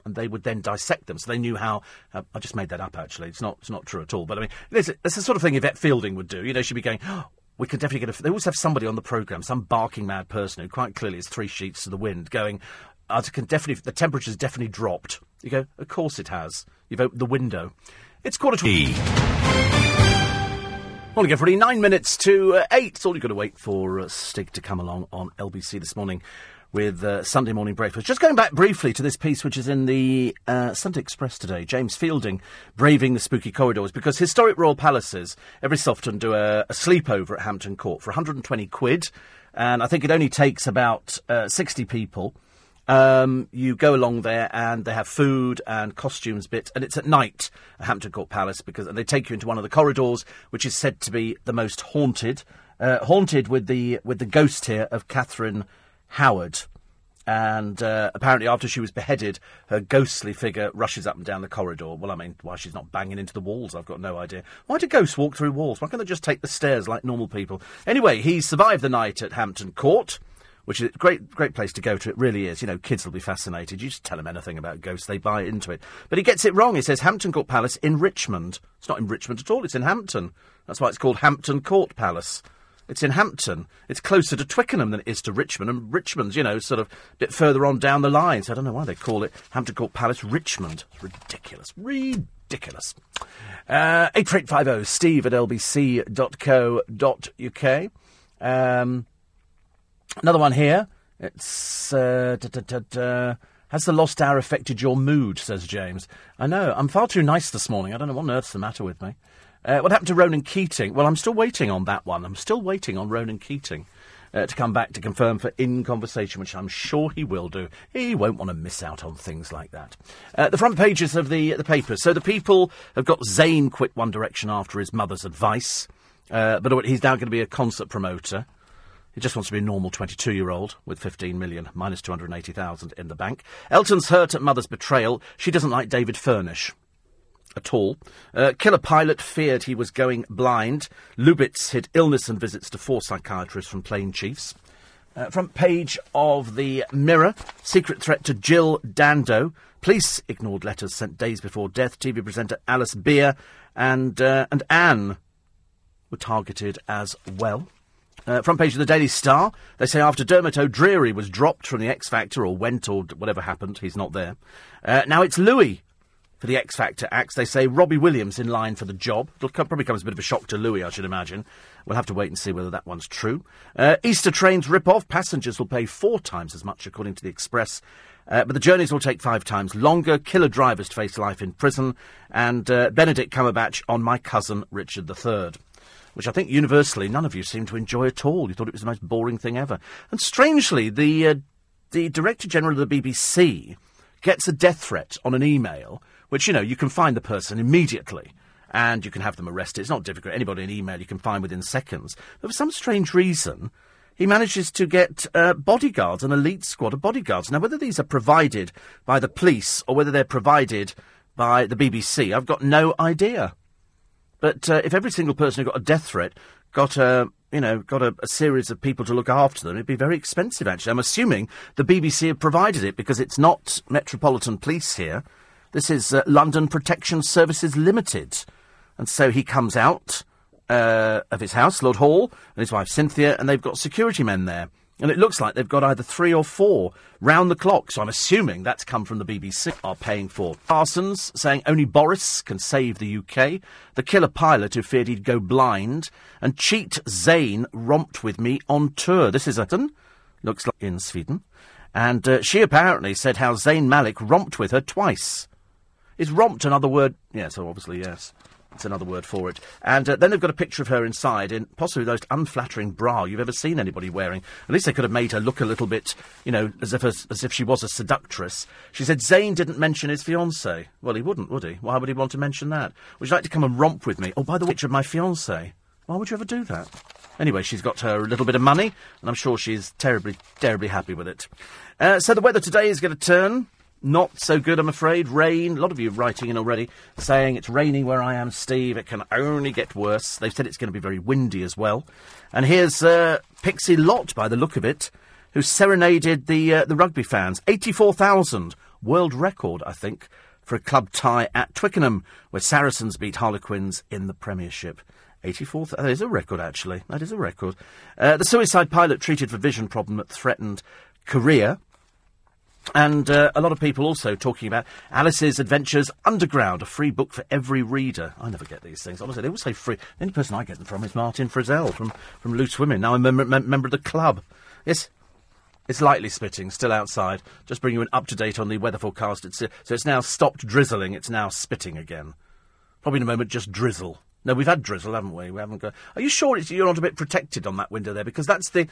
And they would then dissect them, so they knew how. Uh, I just made that up. Actually, it's not. It's not true at all. But I mean, it's, it's the sort of thing Yvette Fielding would do. You know, she'd be going. Oh, we could definitely get a. They always have somebody on the programme, some barking mad person who quite clearly is three sheets to the wind, going, I can definitely the temperature's definitely dropped. You go, of course it has. You've opened the window. It's quarter to. E. Morning, everybody. Nine minutes to uh, eight. It's all you've got to wait for uh, Stig to come along on LBC this morning with uh, Sunday morning breakfast. Just going back briefly to this piece, which is in the uh, Sunday Express today. James Fielding braving the spooky corridors because historic royal palaces every so often do a, a sleepover at Hampton Court for 120 quid, and I think it only takes about uh, 60 people. Um, you go along there and they have food and costumes bit, and it's at night at Hampton Court Palace because and they take you into one of the corridors, which is said to be the most haunted, uh, haunted with the with the ghost here of Catherine Howard. And uh, apparently, after she was beheaded, her ghostly figure rushes up and down the corridor. Well, I mean, why she's not banging into the walls, I've got no idea. Why do ghosts walk through walls? Why can't they just take the stairs like normal people? Anyway, he survived the night at Hampton Court which is a great, great place to go to. It really is. You know, kids will be fascinated. You just tell them anything about ghosts, they buy into it. But he gets it wrong. He says Hampton Court Palace in Richmond. It's not in Richmond at all. It's in Hampton. That's why it's called Hampton Court Palace. It's in Hampton. It's closer to Twickenham than it is to Richmond, and Richmond's, you know, sort of a bit further on down the line. So I don't know why they call it Hampton Court Palace Richmond. It's ridiculous. Ridiculous. Uh, 84850 steve at lbc.co.uk. Um, Another one here. It's uh, da, da, da, has the lost hour affected your mood? Says James. I know. I'm far too nice this morning. I don't know what on earth's the matter with me. Uh, what happened to Ronan Keating? Well, I'm still waiting on that one. I'm still waiting on Ronan Keating uh, to come back to confirm for in conversation, which I'm sure he will do. He won't want to miss out on things like that. Uh, the front pages of the the papers. So the people have got Zayn quit One Direction after his mother's advice, uh, but he's now going to be a concert promoter. He just wants to be a normal 22 year old with 15 million minus 280,000 in the bank. Elton's hurt at mother's betrayal. She doesn't like David Furnish at all. Uh, killer pilot feared he was going blind. Lubitz hid illness and visits to four psychiatrists from Plane Chiefs. Uh, front page of the Mirror. Secret threat to Jill Dando. Police ignored letters sent days before death. TV presenter Alice Beer and uh, and Anne were targeted as well. Uh, front page of the Daily Star. They say after Dermot O'Dreary was dropped from the X Factor or went or whatever happened, he's not there. Uh, now it's Louis for the X Factor acts. They say Robbie Williams in line for the job. It'll come, probably come as a bit of a shock to Louis, I should imagine. We'll have to wait and see whether that one's true. Uh, Easter trains rip off. Passengers will pay four times as much, according to the Express. Uh, but the journeys will take five times longer. Killer drivers to face life in prison. And uh, Benedict Cumberbatch on My Cousin Richard III which I think universally none of you seemed to enjoy at all. You thought it was the most boring thing ever. And strangely, the, uh, the Director General of the BBC gets a death threat on an email, which, you know, you can find the person immediately and you can have them arrested. It's not difficult. Anybody in email you can find within seconds. But for some strange reason, he manages to get uh, bodyguards, an elite squad of bodyguards. Now, whether these are provided by the police or whether they're provided by the BBC, I've got no idea. But uh, if every single person who got a death threat got a you know, got a, a, series of people to look after them, it'd be very expensive, actually. I'm assuming the BBC have provided it because it's not Metropolitan Police here. This is uh, London Protection Services Limited. And so he comes out uh, of his house, Lord Hall, and his wife Cynthia, and they've got security men there. And it looks like they've got either three or four round the clock, so I'm assuming that's come from the BBC are paying for. Parsons saying only Boris can save the UK. The killer pilot who feared he'd go blind. And cheat Zayn romped with me on tour. This is Eton, looks like in Sweden. And uh, she apparently said how Zayn Malik romped with her twice. Is romped another word? Yes, so obviously yes. That's another word for it. And uh, then they've got a picture of her inside in possibly the most unflattering bra you've ever seen anybody wearing. At least they could have made her look a little bit, you know, as if as, as if she was a seductress. She said Zayn didn't mention his fiancée. Well, he wouldn't, would he? Why would he want to mention that? Would you like to come and romp with me? Oh, by the way, picture of my fiancée. Why would you ever do that? Anyway, she's got her a little bit of money, and I'm sure she's terribly, terribly happy with it. Uh, so the weather today is going to turn. Not so good, I'm afraid. Rain. A lot of you writing in already saying it's raining where I am, Steve. It can only get worse. They've said it's going to be very windy as well. And here's uh, Pixie Lott, by the look of it, who serenaded the uh, the rugby fans. Eighty-four thousand world record, I think, for a club tie at Twickenham, where Saracens beat Harlequins in the Premiership. 84. Th- that is a record, actually. That is a record. Uh, the suicide pilot treated for vision problem that threatened career. And uh, a lot of people also talking about Alice's Adventures Underground, a free book for every reader. I never get these things. Honestly, they always say free. The only person I get them from is Martin Frizzell from, from Loose Women. Now I'm a mem- mem- member of the club. Yes, it's lightly spitting, still outside. Just bring you an up to date on the weather forecast. It's, uh, so it's now stopped drizzling. It's now spitting again. Probably in a moment, just drizzle. No, we've had drizzle, haven't we? We haven't got. Are you sure you're not a bit protected on that window there? Because that's the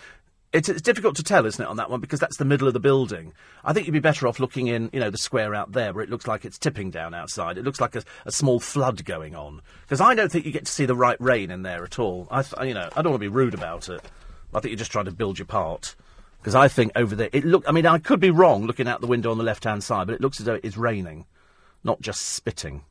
it's, it's, difficult to tell, isn't it, on that one, because that's the middle of the building. I think you'd be better off looking in, you know, the square out there where it looks like it's tipping down outside. It looks like a, a small flood going on. Because I don't think you get to see the right rain in there at all. I, you know, I don't want to be rude about it. I think you're just trying to build your part. Because I think over there, it look. I mean, I could be wrong looking out the window on the left-hand side, but it looks as though it is raining, not just spitting.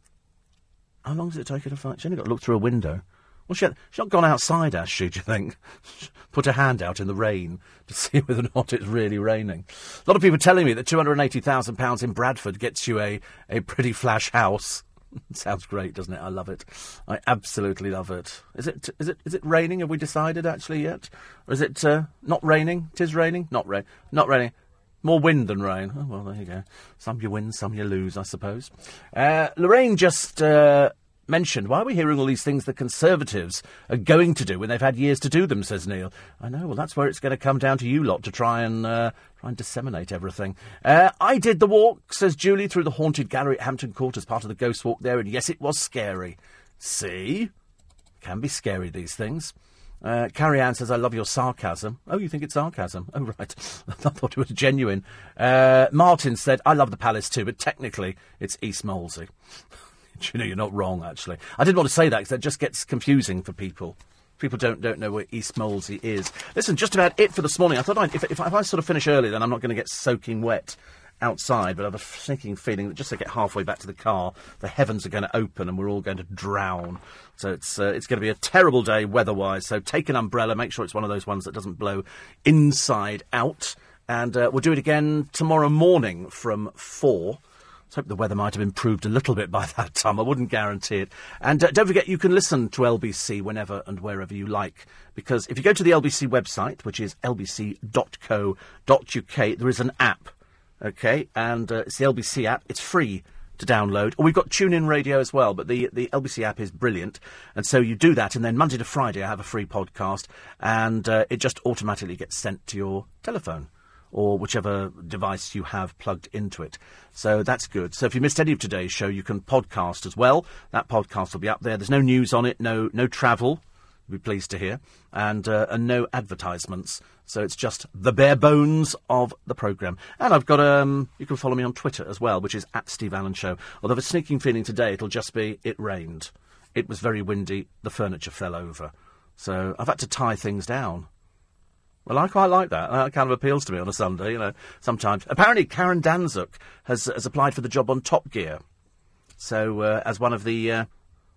How long does it take you to find? She's only got to look through a window. Well, she had, she's not gone outside, has she, do you think? Put her hand out in the rain to see whether or not it's really raining. A lot of people telling me that £280,000 in Bradford gets you a, a pretty flash house. Sounds great, doesn't it? I love it. I absolutely love it. Is it is it is it raining? Have we decided actually yet, or is it uh, not raining? Tis raining, not rain, not raining. More wind than rain. Oh well, there you go. Some you win, some you lose, I suppose. Uh, Lorraine just uh, mentioned. Why are we hearing all these things the Conservatives are going to do when they've had years to do them, says Neil. I know, well, that's where it's going to come down to you lot to try and, uh, try and disseminate everything. Uh, I did the walk, says Julie, through the haunted gallery at Hampton Court as part of the ghost walk there, and yes, it was scary. See? Can be scary, these things. Uh, Carrie Ann says, I love your sarcasm. Oh, you think it's sarcasm? Oh, right. I thought it was genuine. Uh, Martin said, I love the palace too, but technically it's East Molesey. you know, you're not wrong, actually. I didn't want to say that because that just gets confusing for people. People don't don't know where East Molesey is. Listen, just about it for this morning. I thought I'd, if, if, if I sort of finish early, then I'm not going to get soaking wet outside, but I have a sinking feeling that just to get halfway back to the car, the heavens are going to open and we're all going to drown. So it's uh, it's going to be a terrible day weather-wise. So take an umbrella, make sure it's one of those ones that doesn't blow inside out, and uh, we'll do it again tomorrow morning from four. Let's hope the weather might have improved a little bit by that time. I wouldn't guarantee it. And uh, don't forget, you can listen to LBC whenever and wherever you like. Because if you go to the LBC website, which is lbc.co.uk, there is an app. Okay? And uh, it's the LBC app. It's free to download. Or we've got TuneIn Radio as well, but the, the LBC app is brilliant. And so you do that, and then Monday to Friday, I have a free podcast, and uh, it just automatically gets sent to your telephone or whichever device you have plugged into it. So that's good. So if you missed any of today's show, you can podcast as well. That podcast will be up there. There's no news on it, no no travel. You'll be pleased to hear, and uh, and no advertisements. So it's just the bare bones of the programme. And I've got um, you can follow me on Twitter as well, which is at Steve Allen Show. Although a sneaking feeling today, it'll just be it rained, it was very windy, the furniture fell over. So I've had to tie things down. Well, I quite like that. That kind of appeals to me on a Sunday, you know, sometimes. Apparently, Karen Danczuk has, has applied for the job on Top Gear. So, uh, as one of the, uh,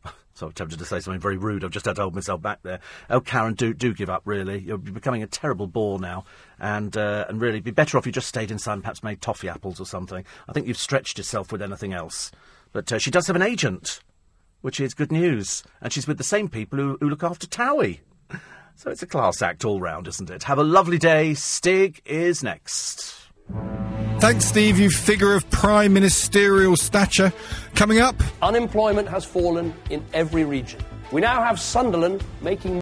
So I'm tempted to say something very rude. I've just had to hold myself back there. Oh, Karen, do do give up. Really, you're becoming a terrible bore now, and uh, and really, be better off you just stayed inside and perhaps made toffee apples or something. I think you've stretched yourself with anything else. But uh, she does have an agent, which is good news, and she's with the same people who, who look after Towie. So it's a class act all round, isn't it? Have a lovely day. Stig is next. Thanks, Steve, you figure of prime ministerial stature. Coming up. Unemployment has fallen in every region. We now have Sunderland making